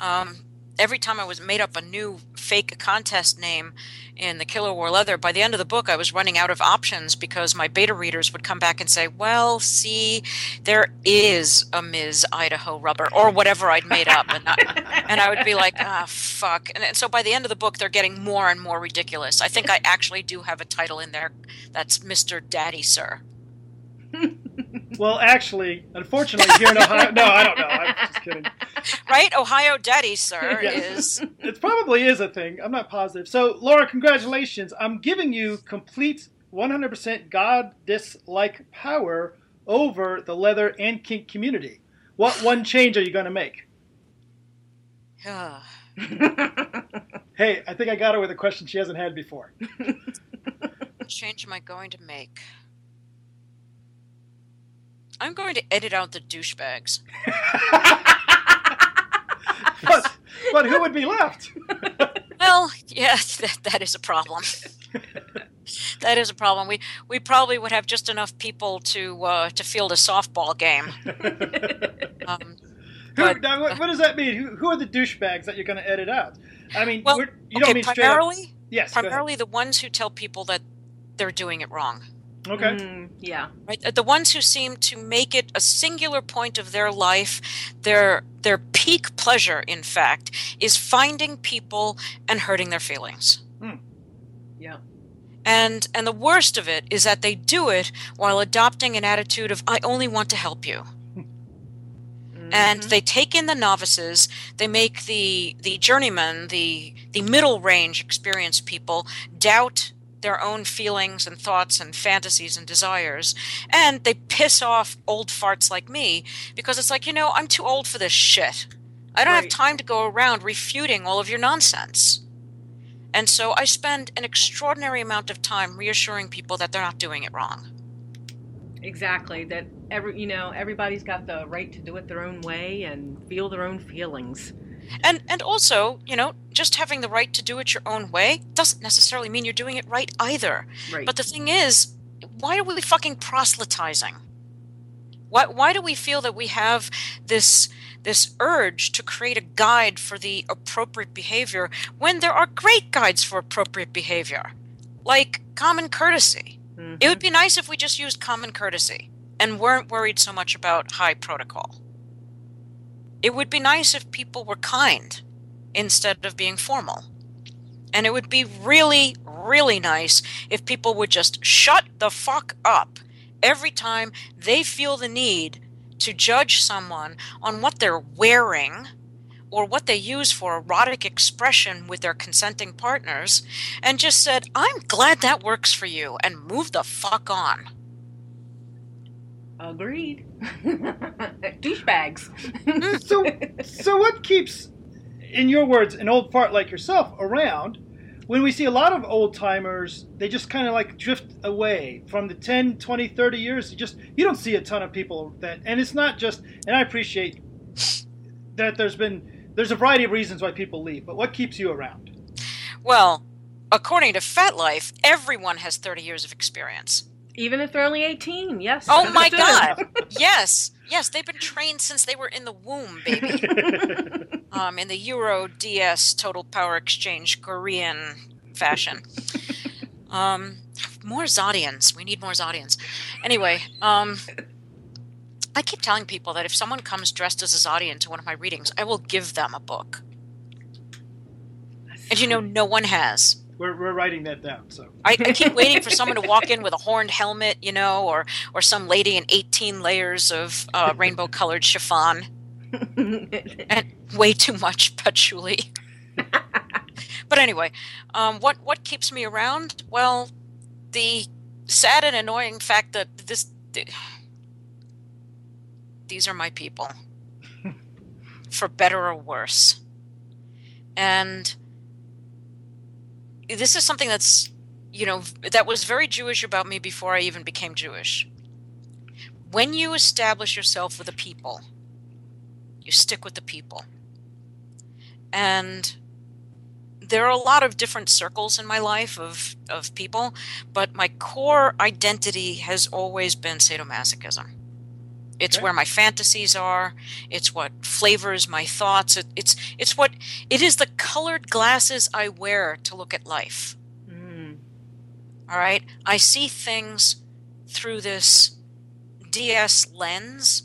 Um, every time I was made up a new fake contest name in the Killer Wore Leather, by the end of the book, I was running out of options because my beta readers would come back and say, "Well, see, there is a Ms. Idaho Rubber or whatever I'd made up," and I, and I would be like, "Ah, fuck." And, and so by the end of the book, they're getting more and more ridiculous. I think I actually do have a title in there that's Mister Daddy Sir. well, actually, unfortunately, here in Ohio, no, I don't know. I'm just kidding. Right, Ohio Daddy Sir Yes. is It probably is a thing. I'm not positive. So, Laura, congratulations. I'm giving you complete 100% goddess-like power over the leather and kink community. What one change are you going to make? Hey, I think I got her with a question she hasn't had before. What change am I going to make? I'm going to edit out the douchebags. But, but who would be left? Well, yeah, that, that is a problem. that is a problem. We we probably would have just enough people to uh, to field a softball game. Um, Who, But- now, what, what does that mean? Who, who are the douchebags that you're going to edit out? I mean, Well, you okay, don't mean up. primarily Yes, primarily the ones who tell people that they're doing it wrong. Okay. Mm, yeah. right Uh, the ones who seem to make it a singular point of their life their their peak pleasure in fact is finding people and hurting their feelings Yeah. and and the worst of it is that they do it while adopting an attitude of i only want to help you and Mhm. they take in the novices they make the the journeymen the the middle range experienced people doubt their own feelings and thoughts and fantasies and desires and they piss off old farts like me because it's like you know i'm too old for this shit i don't have time to go around refuting all of your nonsense and so i spend an extraordinary amount of time reassuring people that they're not doing it wrong Exactly. That every you know everybody's got the right to do it their own way and feel their own feelings. And and also, you know, just having the right to do it your own way doesn't necessarily mean you're doing it right either. Right. But the thing is, why are we fucking proselytizing? Why why do we feel that we have this this urge to create a guide for the appropriate behavior when there are great guides for appropriate behavior? Like common courtesy. Mhm. It would be nice if we just used common courtesy and weren't worried so much about high protocol. It would be nice if people were kind instead of being formal. And it would be really, really nice if people would just shut the fuck up every time they feel the need to judge someone on what they're wearing or what they use for erotic expression with their consenting partners and just said, I'm glad that works for you and move the fuck on. Agreed. Douchebags. Mm, so, so what keeps, in your words, an old fart like yourself around? When we see a lot of old timers, they just kind of like drift away from the 10, 20, 30 years. You just you don't see a ton of people that, and it's not just. And I appreciate that there's been there's a variety of reasons why people leave, but what keeps you around? Well, according to FetLife, everyone has 30 years of experience. Even if they're only 18, yes. Oh my. God. Yes, yes, they've been trained since they were in the womb, baby. um, in the Euro DS Total Power Exchange Gorean fashion. Um, more Zodians. We need more Zodians. Anyway, um, I keep telling people that if someone comes dressed as a Zodian to one of my readings, I will give them a book. And you know, no one has. We're, we're writing that down. So I, I keep waiting for someone to walk in with a horned helmet, you know, or or some lady in 18 layers of uh, rainbow-colored chiffon, and way too much patchouli. but anyway, um, what what keeps me around? Well, the sad and annoying fact that this th- these are my people, for better or worse, and this is something that's you know that was very jewish about me before i even became jewish when you establish yourself with a people you stick with the people and there are a lot of different circles in my life of of people, but my core identity has always been sadomasochism. It's Okay. where my fantasies are. It's what flavors my thoughts. It, it's it's what it is the colored glasses I wear to look at life. Mm. All right, I see things through this DS lens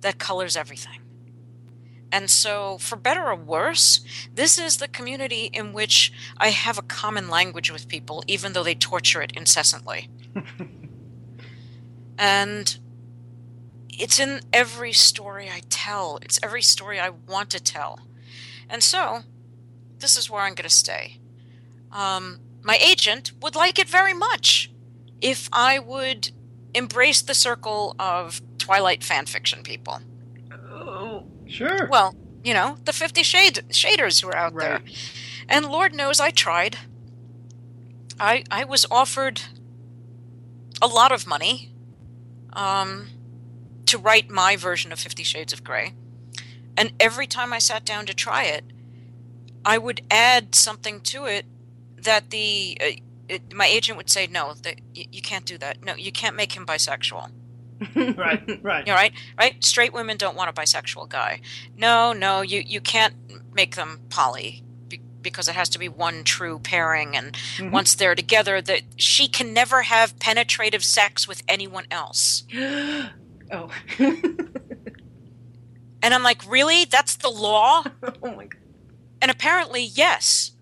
that colors everything. And so, for better or worse, this is the community in which I have a common language with people, even though they torture it incessantly. and it's in every story I tell, it's every story I want to tell. And so, this is where I'm going to stay. Um, my agent would like it very much if I would embrace the circle of Twilight fan fiction people. Oh, Sure. Well, you know, the Fifty Shade Shaders who are out there. And Lord knows I tried. I I was offered a lot of money um, to write my version of Fifty Shades of Grey. And every time I sat down to try it, I would add something to it that the uh, it, my agent would say no, that y- you can't do that. No, you can't make him bisexual. right, right. You know, right? Right? Straight women don't want a bisexual guy. No, no, you you can't make them poly be- because it has to be one true pairing and Mhm. once they're together that she can never have penetrative sex with anyone else. oh. And I'm like, "Really? That's the law?" oh my god. And apparently, yes.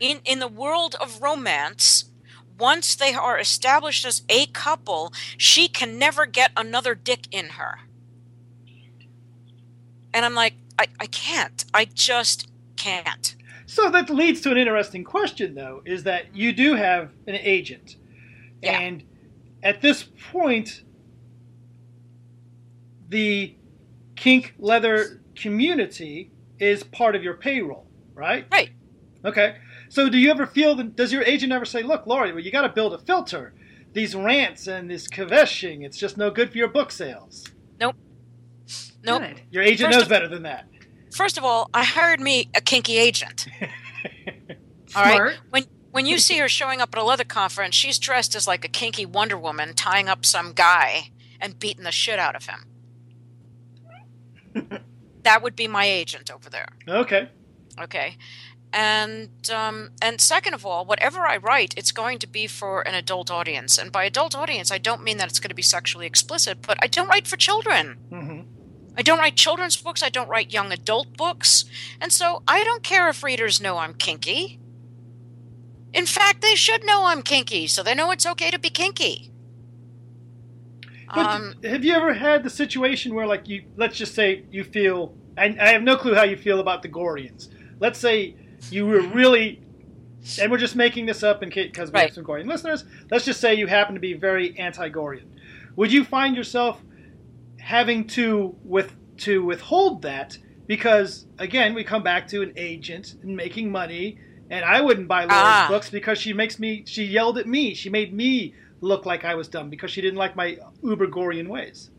In in the world of romance, once they are established as a couple, she can never get another dick in her. And I'm like, I, I can't. I just can't. So that leads to an interesting question, though, is that you do have an agent. Yeah. And at this point, the kink leather community is part of your payroll, right? Right. Okay. So do you ever feel that, does your agent ever say, look, Laurie, well, you got to build a filter. These rants and this kvetching, it's just no good for your book sales. Nope. Good. Your agent First knows of- better than that. First of all, I hired me a kinky agent. All right. Smart. When when you see her showing up at a leather conference, she's dressed as like a kinky Wonder Woman tying up some guy and beating the shit out of him. that would be my agent over there. Okay. Okay. And um, and second of all, whatever I write, it's going to be for an adult audience. And by adult audience, I don't mean that it's going to be sexually explicit, but I don't write for children. hmm I don't write children's books. I don't write young adult books. And so I don't care if readers know I'm kinky. In fact, they should know I'm kinky, so they know it's okay to be kinky. But Um, have you ever had the situation where, like, you let's just say you feel, and I have no clue how you feel about the Goreans. Let's say you were really, and we're just making this up in case because we have some Gorean listeners. Let's just say you happen to be very anti-Gorean. Would you find yourself having to with to withhold that because again we come back to an agent and making money and I wouldn't buy Laura's Ah. books because she makes me she yelled at me she made me look like I was dumb because she didn't like my uber Gorean ways.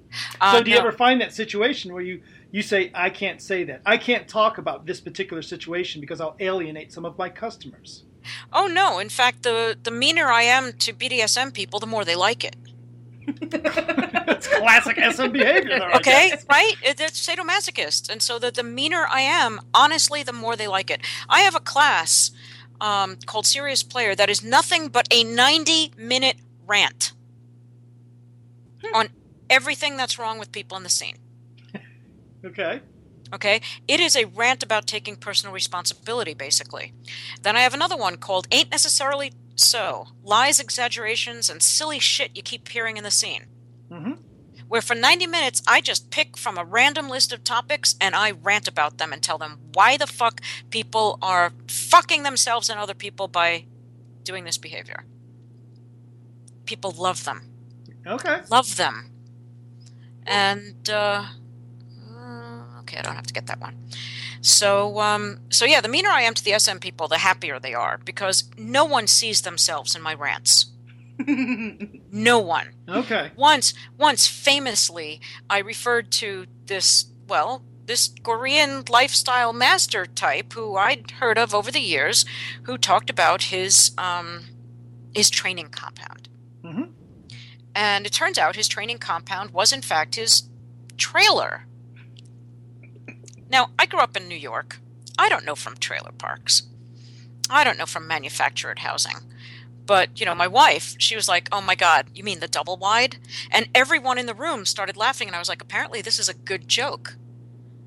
uh, so do you ever find that situation where you you say I can't say that I can't talk about this particular situation because I'll alienate some of my customers. Oh no! In fact, the the meaner I am to BDSM people, the more they like it. That's classic SM behavior. There, Okay, right? It, it's sadomasochist, and so the the meaner I am, honestly, the more they like it. I have a class um, called Serious Player that is nothing but a ninety minute rant on everything that's wrong with people in the scene. Okay. Okay, it is a rant about taking personal responsibility, basically. Then I have another one called "Ain't Necessarily So: Lies, Exaggerations, and Silly Shit You Keep Hearing in the Scene." hmm where for 90 minutes I just pick from a random list of topics and I rant about them and tell them why the fuck people are fucking themselves and other people by doing this behavior. People love them. Okay. Love them. And uh, okay, I don't have to get that one. So um so yeah, the meaner I am to the SM people, the happier they are because no one sees themselves in my rants. No one Okay. once once famously i referred to this well this Gorean lifestyle master type who I'd heard of over the years, who talked about his um, his training compound. Mhm. And it turns out his training compound was in fact his trailer. Now, I grew up in New York. I don't know from trailer parks. I don't know from manufactured housing. But, you know, my wife, she was like, "Oh my god, you mean the double wide?" And everyone in the room started laughing and I was like, "Apparently this is a good joke."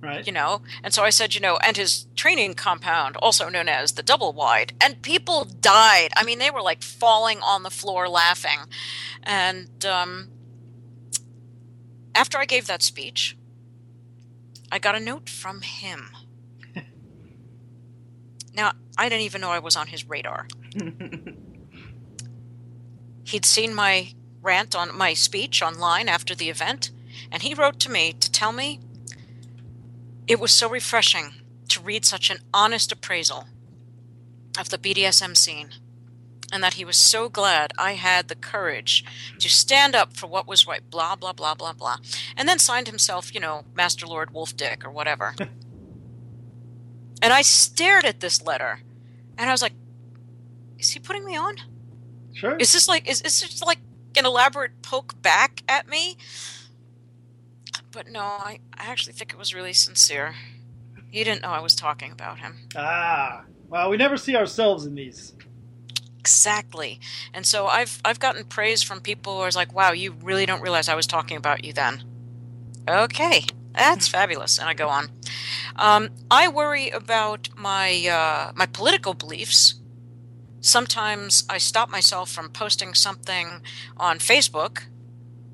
Right. you know? And so i said you know and his training compound also known as the double wide and people died. I mean they were like falling on the floor laughing. And um, after i gave that speech i got a note from him. Now i didn't even know i was on his radar. He'd seen my rant on my speech online after the event and he wrote to me to tell me it was so refreshing to read such an honest appraisal of the BDSM scene, and that he was so glad I had the courage to stand up for what was right, blah, blah, blah, blah, blah. And then signed himself, you know, Master Lord Wolf Dick or whatever. and I stared at this letter, and I was like, is he putting me on? Sure. Is this like, is, is this like an elaborate poke back at me? But no, I, I actually think it was really sincere. He didn't know I was talking about him. ah. Well, we never see ourselves in these. Exactly. And so I've I've gotten praise from people who are like, "Wow, you really don't realize I was talking about you then." Okay, that's fabulous. And I go on. Um, I worry about my uh, my political beliefs. Sometimes I stop myself from posting something on Facebook,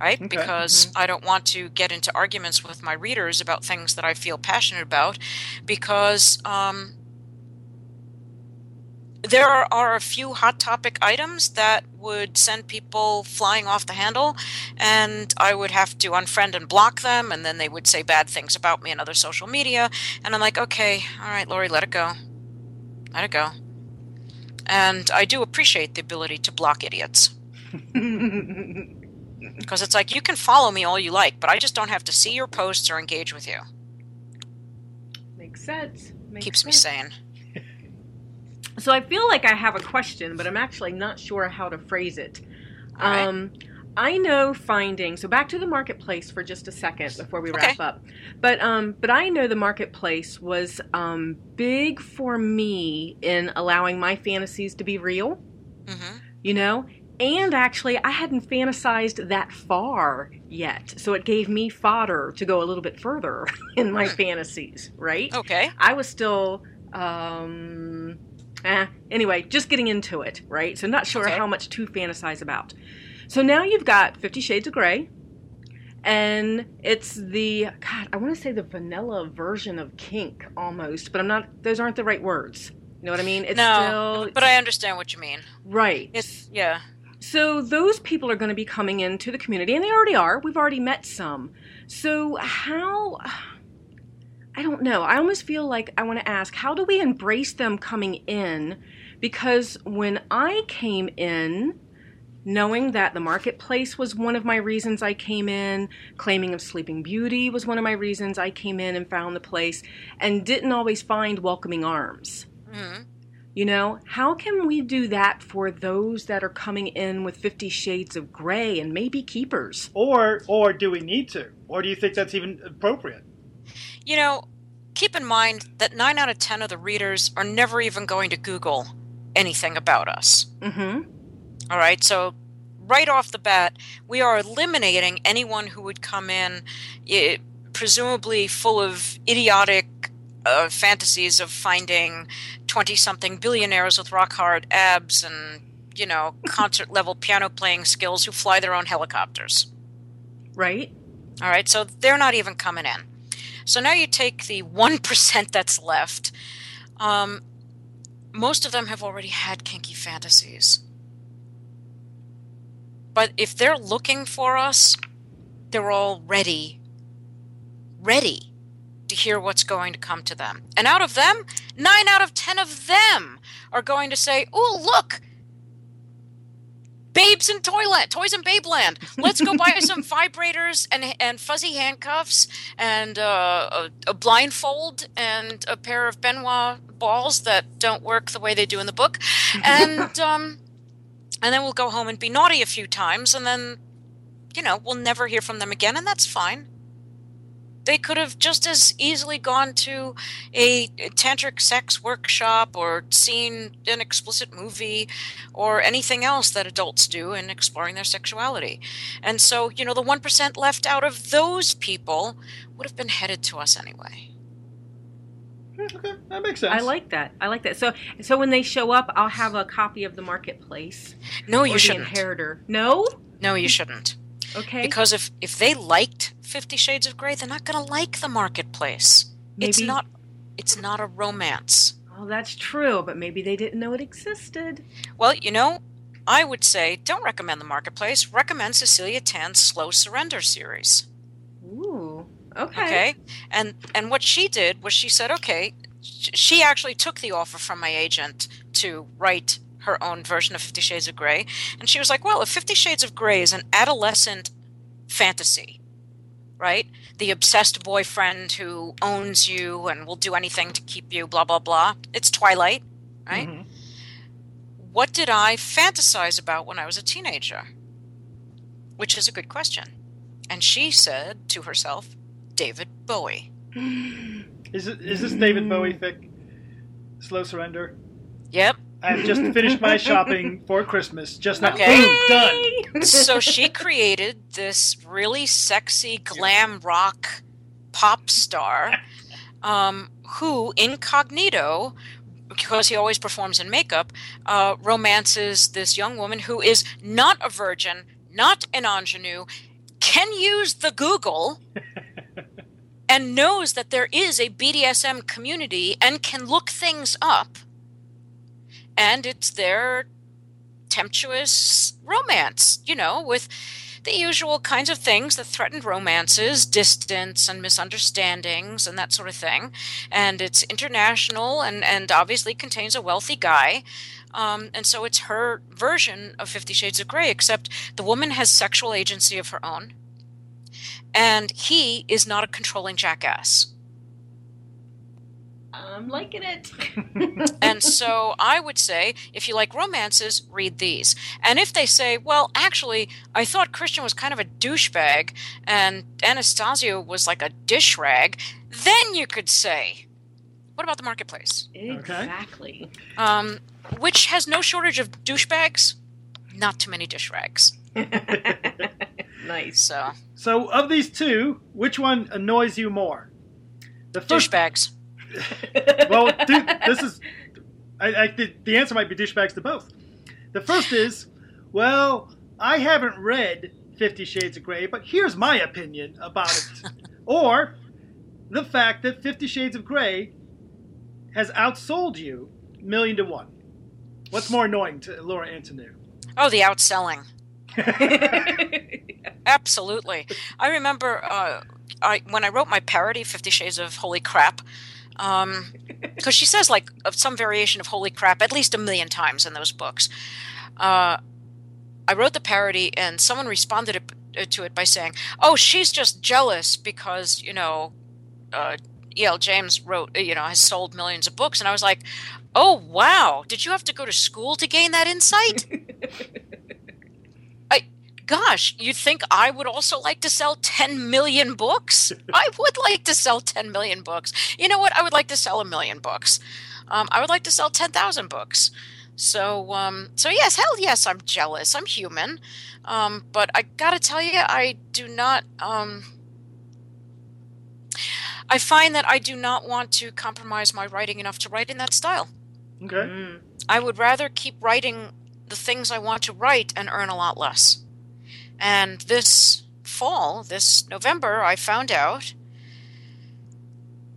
right? Okay. Because I don't want to get into arguments with my readers about things that I feel passionate about, because um, there are, are a few hot topic items that would send people flying off the handle, and I would have to unfriend and block them, and then they would say bad things about me in other social media. And I'm like, okay, all right, Lori, let it go. Let it go. And I do appreciate the ability to block idiots. Because it's like, you can follow me all you like, but I just don't have to see your posts or engage with you. Makes sense. Makes Keeps me sane. So I feel like I have a question, but I'm actually not sure how to phrase it. Right. Um, I know finding. So back to the marketplace for just a second before we wrap Okay. up. But um, but I know the marketplace was um, big for me in allowing my fantasies to be real. hmm You know. And actually, I hadn't fantasized that far yet. So it gave me fodder to go a little bit further in my fantasies, right? Okay. I was still, um, eh, anyway, just getting into it, right? So not sure Okay. how much to fantasize about. So now you've got Fifty Shades of Grey, and it's the God. I want to say the vanilla version of kink almost, but I'm not. Those aren't the right words. You know what I mean? It's no, still but I understand what you mean. right. It's yeah. So those people are going to be coming into the community, and they already are. We've already met some. So how? I don't know. I almost feel like I want to ask, how do we embrace them coming in? Because when I came in, knowing that the marketplace was one of my reasons I came in, claiming of Sleeping Beauty was one of my reasons I came in and found the place, and didn't always find welcoming arms. hmm You know, how can we do that for those that are coming in with 50 shades of gray and maybe keepers? Or or do we need to? Or do you think that's even appropriate? You know, keep in mind that nine out of ten of the readers are never even going to Google anything about us. Mm-hmm. All right, so right off the bat, we are eliminating anyone who would come in, eh, presumably full of idiotic uh, fantasies of finding twenty-something billionaires with rock-hard abs and you know concert-level piano playing skills who fly their own helicopters. Right? All right, so they're not even coming in. So now you take the 1% that's left. Um, most of them have already had kinky fantasies. But if they're looking for us, they're already ready to hear what's going to come to them. And out of them, 9 out of 10 of them are going to say, Oh, look, Babes in Toyland, Toys in Babeland. Let's go buy some vibrators and and fuzzy handcuffs and uh, a, a blindfold and a pair of Ben Wa balls that don't work the way they do in the book, and um, and then we'll go home and be naughty a few times, and then you know we'll never hear from them again, and that's fine they could have just as easily gone to a tantric sex workshop or seen an explicit movie or anything else that adults do in exploring their sexuality. And so, you know, the 1% left out of those people would have been headed to us anyway. Okay, that makes sense. I like that. I like that. So, so when they show up, I'll have a copy of the marketplace. No, you or shouldn't. The inheritor. No. No, you shouldn't. Okay. Because if if they liked Fifty Shades of Grey, they're not going to like the marketplace. It's not. It's not a romance. oh, that's true. But maybe they didn't know it existed. Well, you know, I would say don't recommend the marketplace. Recommend Cecilia Tan's Slow Surrender series. Ooh. Okay. Okay, and and what she did was she said, okay, she actually took the offer from my agent to write her own version of Fifty Shades of Grey, and she was like, well, if Fifty Shades of Grey is an adolescent fantasy, right? The obsessed boyfriend who owns you and will do anything to keep you, blah blah blah. It's Twilight, right? Mhm. What did I fantasize about when I was a teenager? Which is a good question. And she said to herself, David Bowie. Is it is this David Bowie thick? Slow surrender. Yep. I have just finished my shopping for Christmas. Just now. Okay. Boom, done. so she created this really sexy glam rock pop star um, who incognito because he always performs in makeup uh, romances this young woman who is not a virgin not an ingenue can use the google and knows that there is a bdsm community and can look things up and it's their tempestuous romance, you know, with the usual kinds of things that threaten romances, distance and misunderstandings and that sort of thing. And it's international and, and obviously contains a wealthy guy. Um, and so it's her version of Fifty Shades of Grey, except the woman has sexual agency of her own. And he is not a controlling jackass. I'm liking it. And so I would say, if you like romances, read these. And if they say, well, actually, I thought Christian was kind of a douchebag and Anastasia was like a dish rag, then you could say, what about the marketplace? exactly. Um, which has no shortage of douchebags, not too many dish rags. nice. So, So of these two, which one annoys you more? The first douchebags. Well, dude, this is. I, I think the answer might be douchebags to both. The first is, well, I haven't read Fifty Shades of Grey, but here's my opinion about it. or the fact that Fifty Shades of Grey has outsold you million to one. What's more annoying to Laura Antoniou? Oh, the outselling. Absolutely. I remember uh, I when I wrote my parody, Fifty Shades of Holy Crap, because she says like some variation of Holy Crap at least a million times in those books. Uh, I wrote the parody, and someone responded uh, to it by saying, "Oh, she's just jealous because you know." Uh, E.L. James wrote, uh, you know, has sold millions of books. And I was like, oh, wow. Did you have to go to school to gain that insight? gosh, you think I would also like to sell 10 million books? I would like to sell 10 million books. You know what? I would like to sell a million books. Um, I would like to sell 10,000 books. So, um, so yes, hell yes, I'm jealous. I'm human. Um, but I gotta tell you, I do not, um, I find that I do not want to compromise my writing enough to write in that style. Okay. Mm. I would rather keep writing the things I want to write and earn a lot less. And this fall, this November, I found out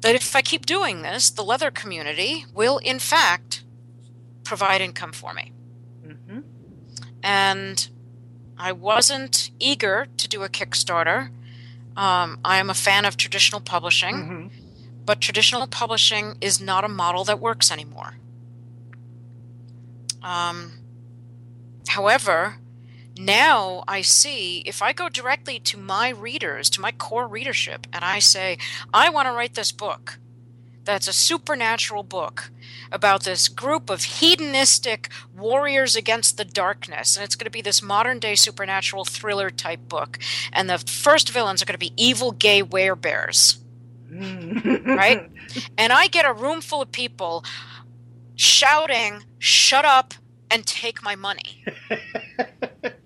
that if I keep doing this, the leather community will, in fact, provide income for me. hmm And I wasn't eager to do a Kickstarter. Um, I am a fan of traditional publishing, Mhm. but traditional publishing is not a model that works anymore. Um, however, now I see if I go directly to my readers, to my core readership, and I say, I want to write this book that's a supernatural book about this group of hedonistic warriors against the darkness. And it's going to be this modern day supernatural thriller type book. And the first villains are going to be evil gay werebears. right? And I get a room full of people shouting, shut up and take my money.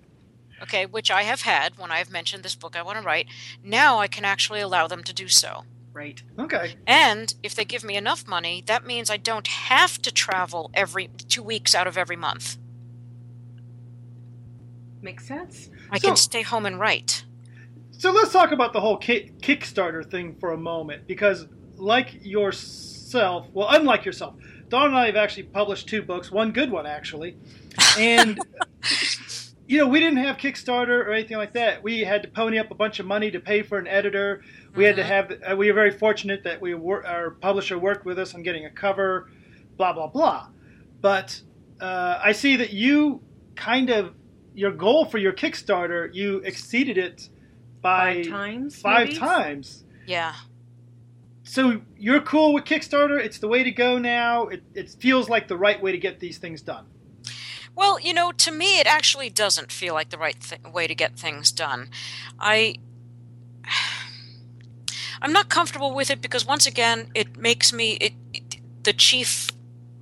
okay, which I have had when I have mentioned this book I want to write. Now I can actually allow them to do so. Right. Okay. And if they give me enough money, that means I don't have to travel every two weeks out of every month. Makes sense. I So- can stay home and write. So let's talk about the whole ki- Kickstarter thing for a moment, because like yourself, well, unlike yourself, Dawn and I have actually published two books, one good one actually, and you know we didn't have Kickstarter or anything like that. We had to pony up a bunch of money to pay for an editor. We had to have. Uh, we were very fortunate that we were our publisher worked with us on getting a cover, blah blah blah. But uh, I see that you kind of your goal for your Kickstarter, you exceeded it by Five times. five maybe? times. Yeah. So you're cool with Kickstarter. It's the way to go now. It, it feels like the right way to get these things done. Well, you know, to me, it actually doesn't feel like the right th- way to get things done. I. I'm not comfortable with it because once again, it makes me it, it, the chief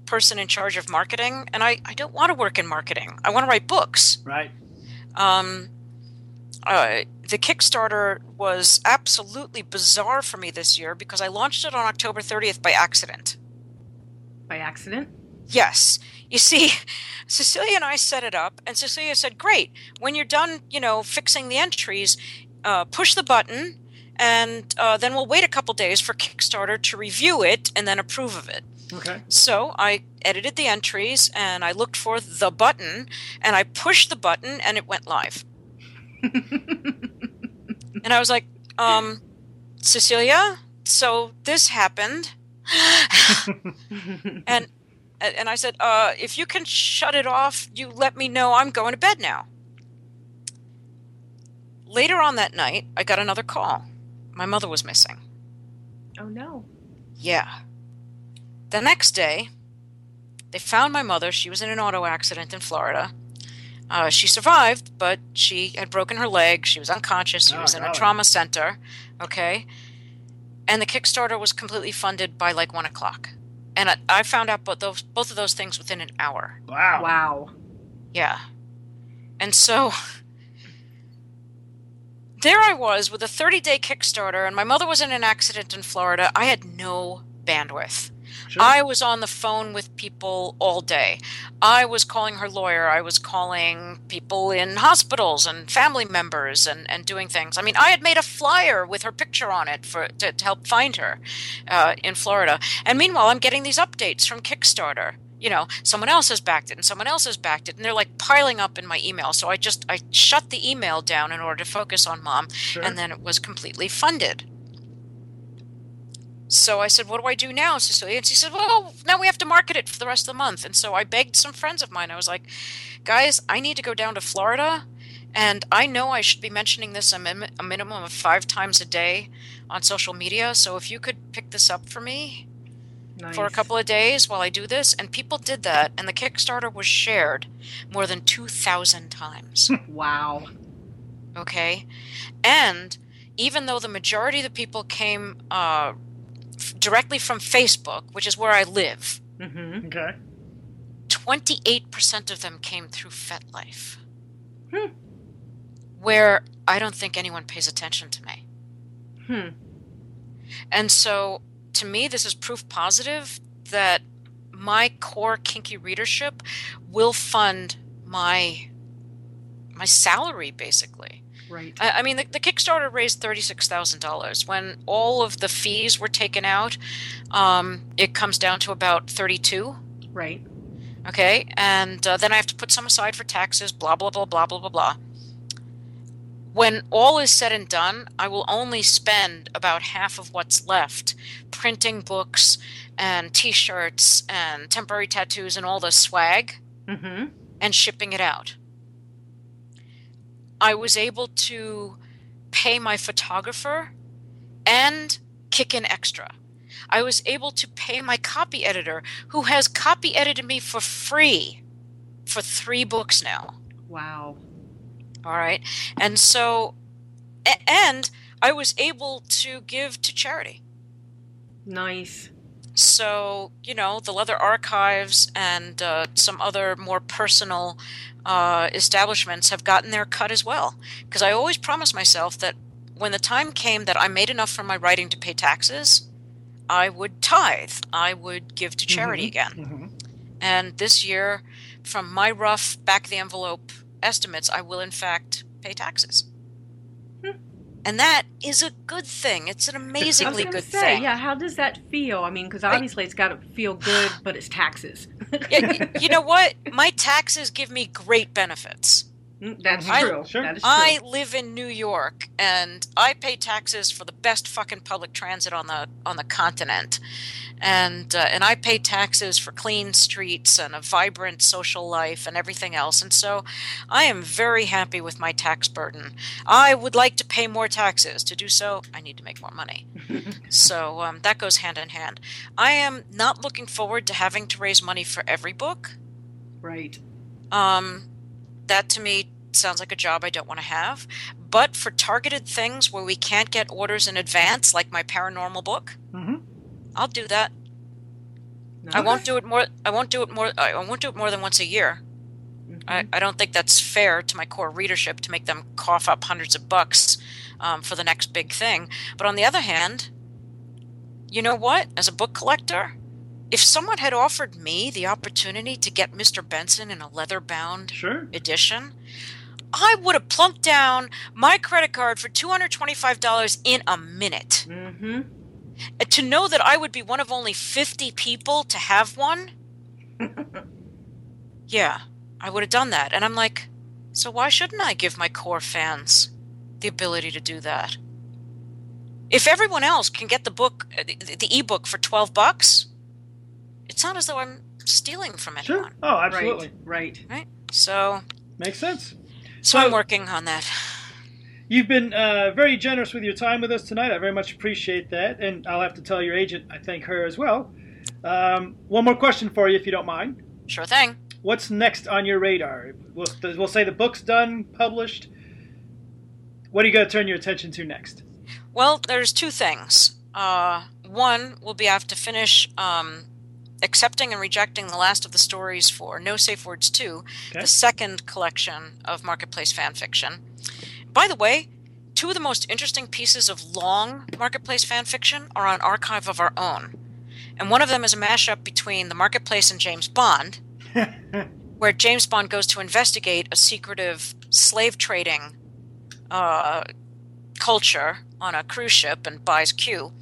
person in charge of marketing, and I, I don't want to work in marketing. I want to write books. Right. Um, uh, the Kickstarter was absolutely bizarre for me this year because I launched it on October 30th by accident. By accident. Yes. You see, Cecilia and I set it up, and Cecilia said, Great, when you're done, you know, fixing the entries, uh, push the button, and uh, then we'll wait a couple days for Kickstarter to review it and then approve of it. Okay. So I edited the entries and I looked for the button and I pushed the button and it went live. and I was like, um, Cecilia, so this happened. and and I said, uh, if you can shut it off, you let me know I'm going to bed now. Later on that night, I got another call. My mother was missing. oh no. Yeah. The next day, they found my mother. She was in an auto accident in Florida. Uh, she survived, but she had broken her leg. She was unconscious. She Oh, was in a golly. trauma center. Okay. And the Kickstarter was completely funded by like one o'clock. And I, I found out both those both of those things within an hour. Wow. Wow. Yeah. And so there I was with a 30 day Kickstarter, and my mother was in an accident in Florida. I had no bandwidth. Sure. I was on the phone with people all day. I was calling her lawyer. I was calling people in hospitals and family members and, and doing things. I mean, I had made a flyer with her picture on it for to, to help find her uh, in Florida. And meanwhile, I'm getting these updates from Kickstarter. You know, someone else has backed it and someone else has backed it, and they're like piling up in my email. So I just I shut the email down in order to focus on mom, Sure. and then it was completely funded. So I said, What do I do now, Cecilia? And she said, Well, now we have to market it for the rest of the month. And so I begged some friends of mine. I was like, Guys, I need to go down to Florida. And I know I should be mentioning this a, min- a minimum of five times a day on social media. So if you could pick this up for me Nice. for a couple of days while I do this. And people did that. And the Kickstarter was shared more than 2,000 times. Wow. okay and even though the majority of the people came uh, directly from facebook which is where i live Mm-hmm. okay. 28% of them came through fetlife Hmm. where i don't think anyone pays attention to me Hmm. and so to me this is proof positive that my core kinky readership will fund my my salary basically Right. I, I mean, the, the Kickstarter raised thirty-six thousand dollars. When all of the fees were taken out, um, it comes down to about thirty-two. Right. Okay, and uh, then I have to put some aside for taxes. Blah blah blah blah blah blah blah. When all is said and done, I will only spend about half of what's left printing books and T-shirts and temporary tattoos and all the swag Mm-hmm. and shipping it out. I was able to pay my photographer and kick in extra. I was able to pay my copy editor, who has copy edited me for free for three books now. Wow. All right. And so, and I was able to give to charity. Nice. So, you know, the Leather Archives and uh, some other more personal uh, establishments have gotten their cut as well. Because I always promised myself that when the time came that I made enough from my writing to pay taxes, I would tithe. I would give to charity again. Mhm. And this year, from my rough back of the envelope estimates, I will in fact pay taxes. And that is a good thing. It's an I was amazingly good say, thing. yeah. How does that feel? I mean, because obviously it's got to feel good, but it's taxes. Yeah, you know what? My taxes give me great benefits. Mm, That's I- true. sure. That is true. I live in New York and I pay taxes for the best fucking public transit on the on the continent. And uh, and I pay taxes for clean streets and a vibrant social life and everything else. And so I am very happy with my tax burden. I would like to pay more taxes. To do so, I need to make more money. so um, that goes hand in hand. I am not looking forward to having to raise money for every book. right. Um, that to me sounds like a job I don't want to have. But for targeted things where we can't get orders in advance, like my paranormal book, Mhm. I'll do that. I won't do it more. I won't do it more. I won't do it more than once a year. Mhm. I, I don't think that's fair to my core readership to make them cough up hundreds of bucks um, for the next big thing. But on the other hand, you know what? As a book collector, if someone had offered me the opportunity to get Mr. Benson in a leather bound Sure. edition, I would have plunked down my credit card for $225 in a minute. Mm-hmm. To know that I would be one of only 50 people to have one, yeah, I would have done that. And I'm like, so why shouldn't I give my core fans the ability to do that? If everyone else can get the book, uh, the, the ebook for 12 bucks, it's not as though I'm stealing from anyone. Sure. anyone. Oh, absolutely. Right. Right. Right? So, Makes sense. so So- I'm working on that. You've been uh, very generous with your time with us tonight. I very much appreciate that. And I'll have to tell your agent I thank her as well. Um, one more question for you, if you don't mind. Sure thing. What's next on your radar? We'll, we'll say the book's done, published. What are you going to turn your attention to next? Well, there's two things. Uh, one will be I have to finish um, accepting and rejecting the last of the stories for No Safe Words 2, Okay. the second collection of Marketplace fan fiction. By the way, two of the most interesting pieces of long Marketplace fan fiction are on Archive of Our Own. And one of them is a mashup between the Marketplace and James Bond, where James Bond goes to investigate a secretive slave trading uh, culture on a cruise ship and buys Q.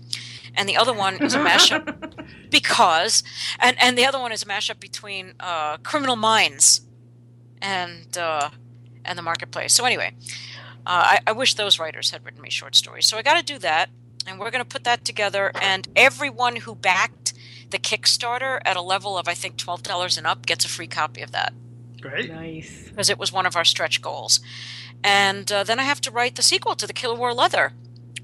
And the other one is a mashup because, and, and the other one is a mashup between uh, Criminal Minds and uh, and the Marketplace. So anyway, uh, I, I wish those writers had written me short stories. So I got to do that, and we're going to put that together. And everyone who backed the Kickstarter at a level of I think twelve dollars and up gets a free copy of that Great. Nice. because it was one of our stretch goals. And uh, then I have to write the sequel to the Killer Wore Leather,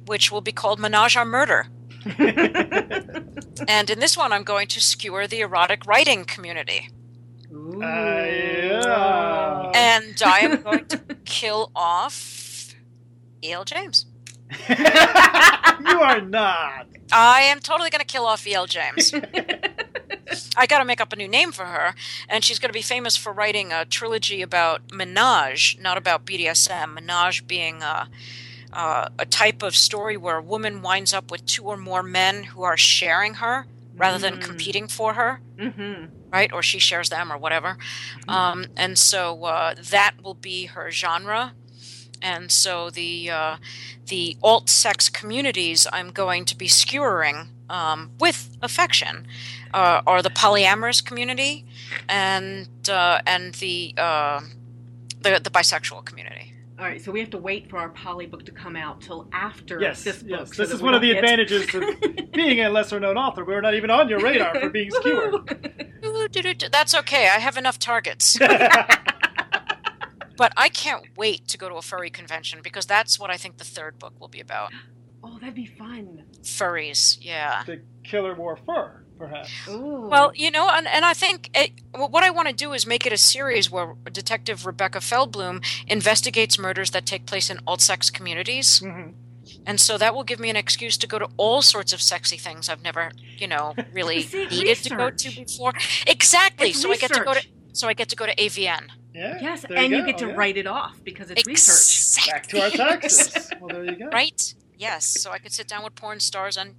which will be called Ménage à Murder. And in this one, I'm going to skewer the erotic writing community. Ooh. Uh, yeah. And I am going to kill off E.L. James. you are not. I am totally going to kill off E.L. James. I got to make up a new name for her, and she's going to be famous for writing a trilogy about menage, not about BDSM. Menage being a, uh, a type of story where a woman winds up with two or more men who are sharing her rather than Mm. competing for her, Mm-hmm. right? Or she shares them or whatever. Um, and so uh, that will be her genre. And so the uh, the alt sex communities I'm going to be skewering um, with affection uh, are the polyamorous community and uh, and the, uh, the the bisexual community. All right, so we have to wait for our poly book to come out till after Yes, this book. yes. so This is one of the get- advantages of being a lesser known author. We're not even on your radar for being skewered. That's okay. I have enough targets. But I can't wait to go to a furry convention because that's what I think the third book will be about. Oh, that'd be fun. Furries, yeah. The killer wore fur, perhaps. Ooh. Well, you know, and, and I think it, what I want to do is make it a series where Detective Rebecca Feldblum investigates murders that take place in alt sex communities. Mhm. And so that will give me an excuse to go to all sorts of sexy things I've never, you know, really See, needed to go to before. Exactly. It's so I get to go to so I get to go to AVN. Yeah. yes, and you go, get to yeah. write it off because it's research. Back to our taxes. well, there you go. right? Yes. So I could sit down with porn stars and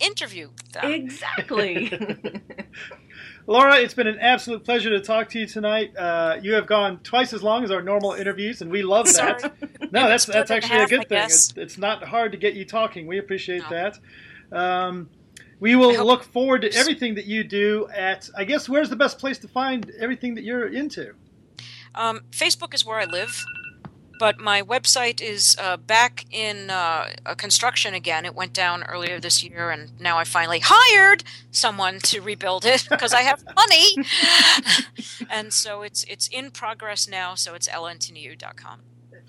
interview them. Exactly. Laura, it's been an absolute pleasure to talk to you tonight. Uh, you have gone twice as long as our normal interviews, and we love that. No, that's that's in actually a good I thing. It's, it's not hard to get you talking. We appreciate No. that. Um, we will hope- look forward to everything that you do at. I guess where's the best place to find everything that you're into? Um, Facebook is where I live, but my website is uh, back in uh, uh, construction again. It went down earlier this year, and now I finally hired someone to rebuild it because I have money. and so it's it's in progress now. So it's lantoniou.com.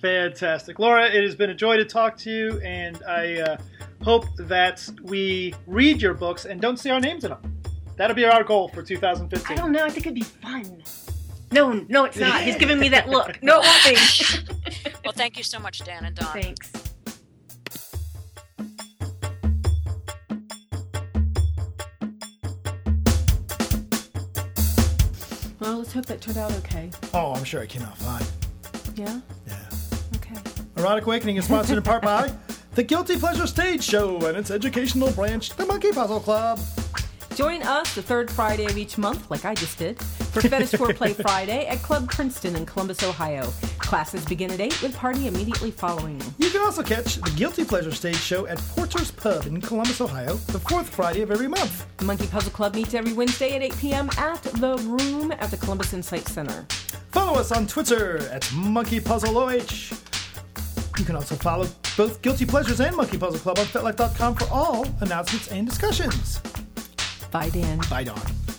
Fantastic, Laura. It has been a joy to talk to you, and I uh, hope that we read your books and don't see our names in them. That'll be our goal for 2015. I don't know. I think it'd be fun. No, no, it's not. He's giving me that look. No, it won't be. Well, thank you so much, Dan and Dawn. Thanks. Well, let's hope that turned out okay. Oh, I'm sure it came out fine. Yeah? Yeah. Okay. Erotic Awakening is sponsored in part by the Guilty Pleasure Stage Show and its educational branch, the Monkey Puzzle Club. Join us the third Friday of each month, like I just did, for Fetish Foreplay Friday at Club Princeton in Columbus, Ohio. Classes begin at 8 with party immediately following. You can also catch the Guilty Pleasure Stage Show at Porter's Pub in Columbus, Ohio, the fourth Friday of every month. The Monkey Puzzle Club meets every Wednesday at 8 p.m. at The Room at the Columbus Insight Center. Follow us on Twitter at Monkey Puzzle OH. You can also follow both Guilty Pleasures and Monkey Puzzle Club on FetLife.com for all announcements and discussions. Bye, Dan. Bye, Dawn.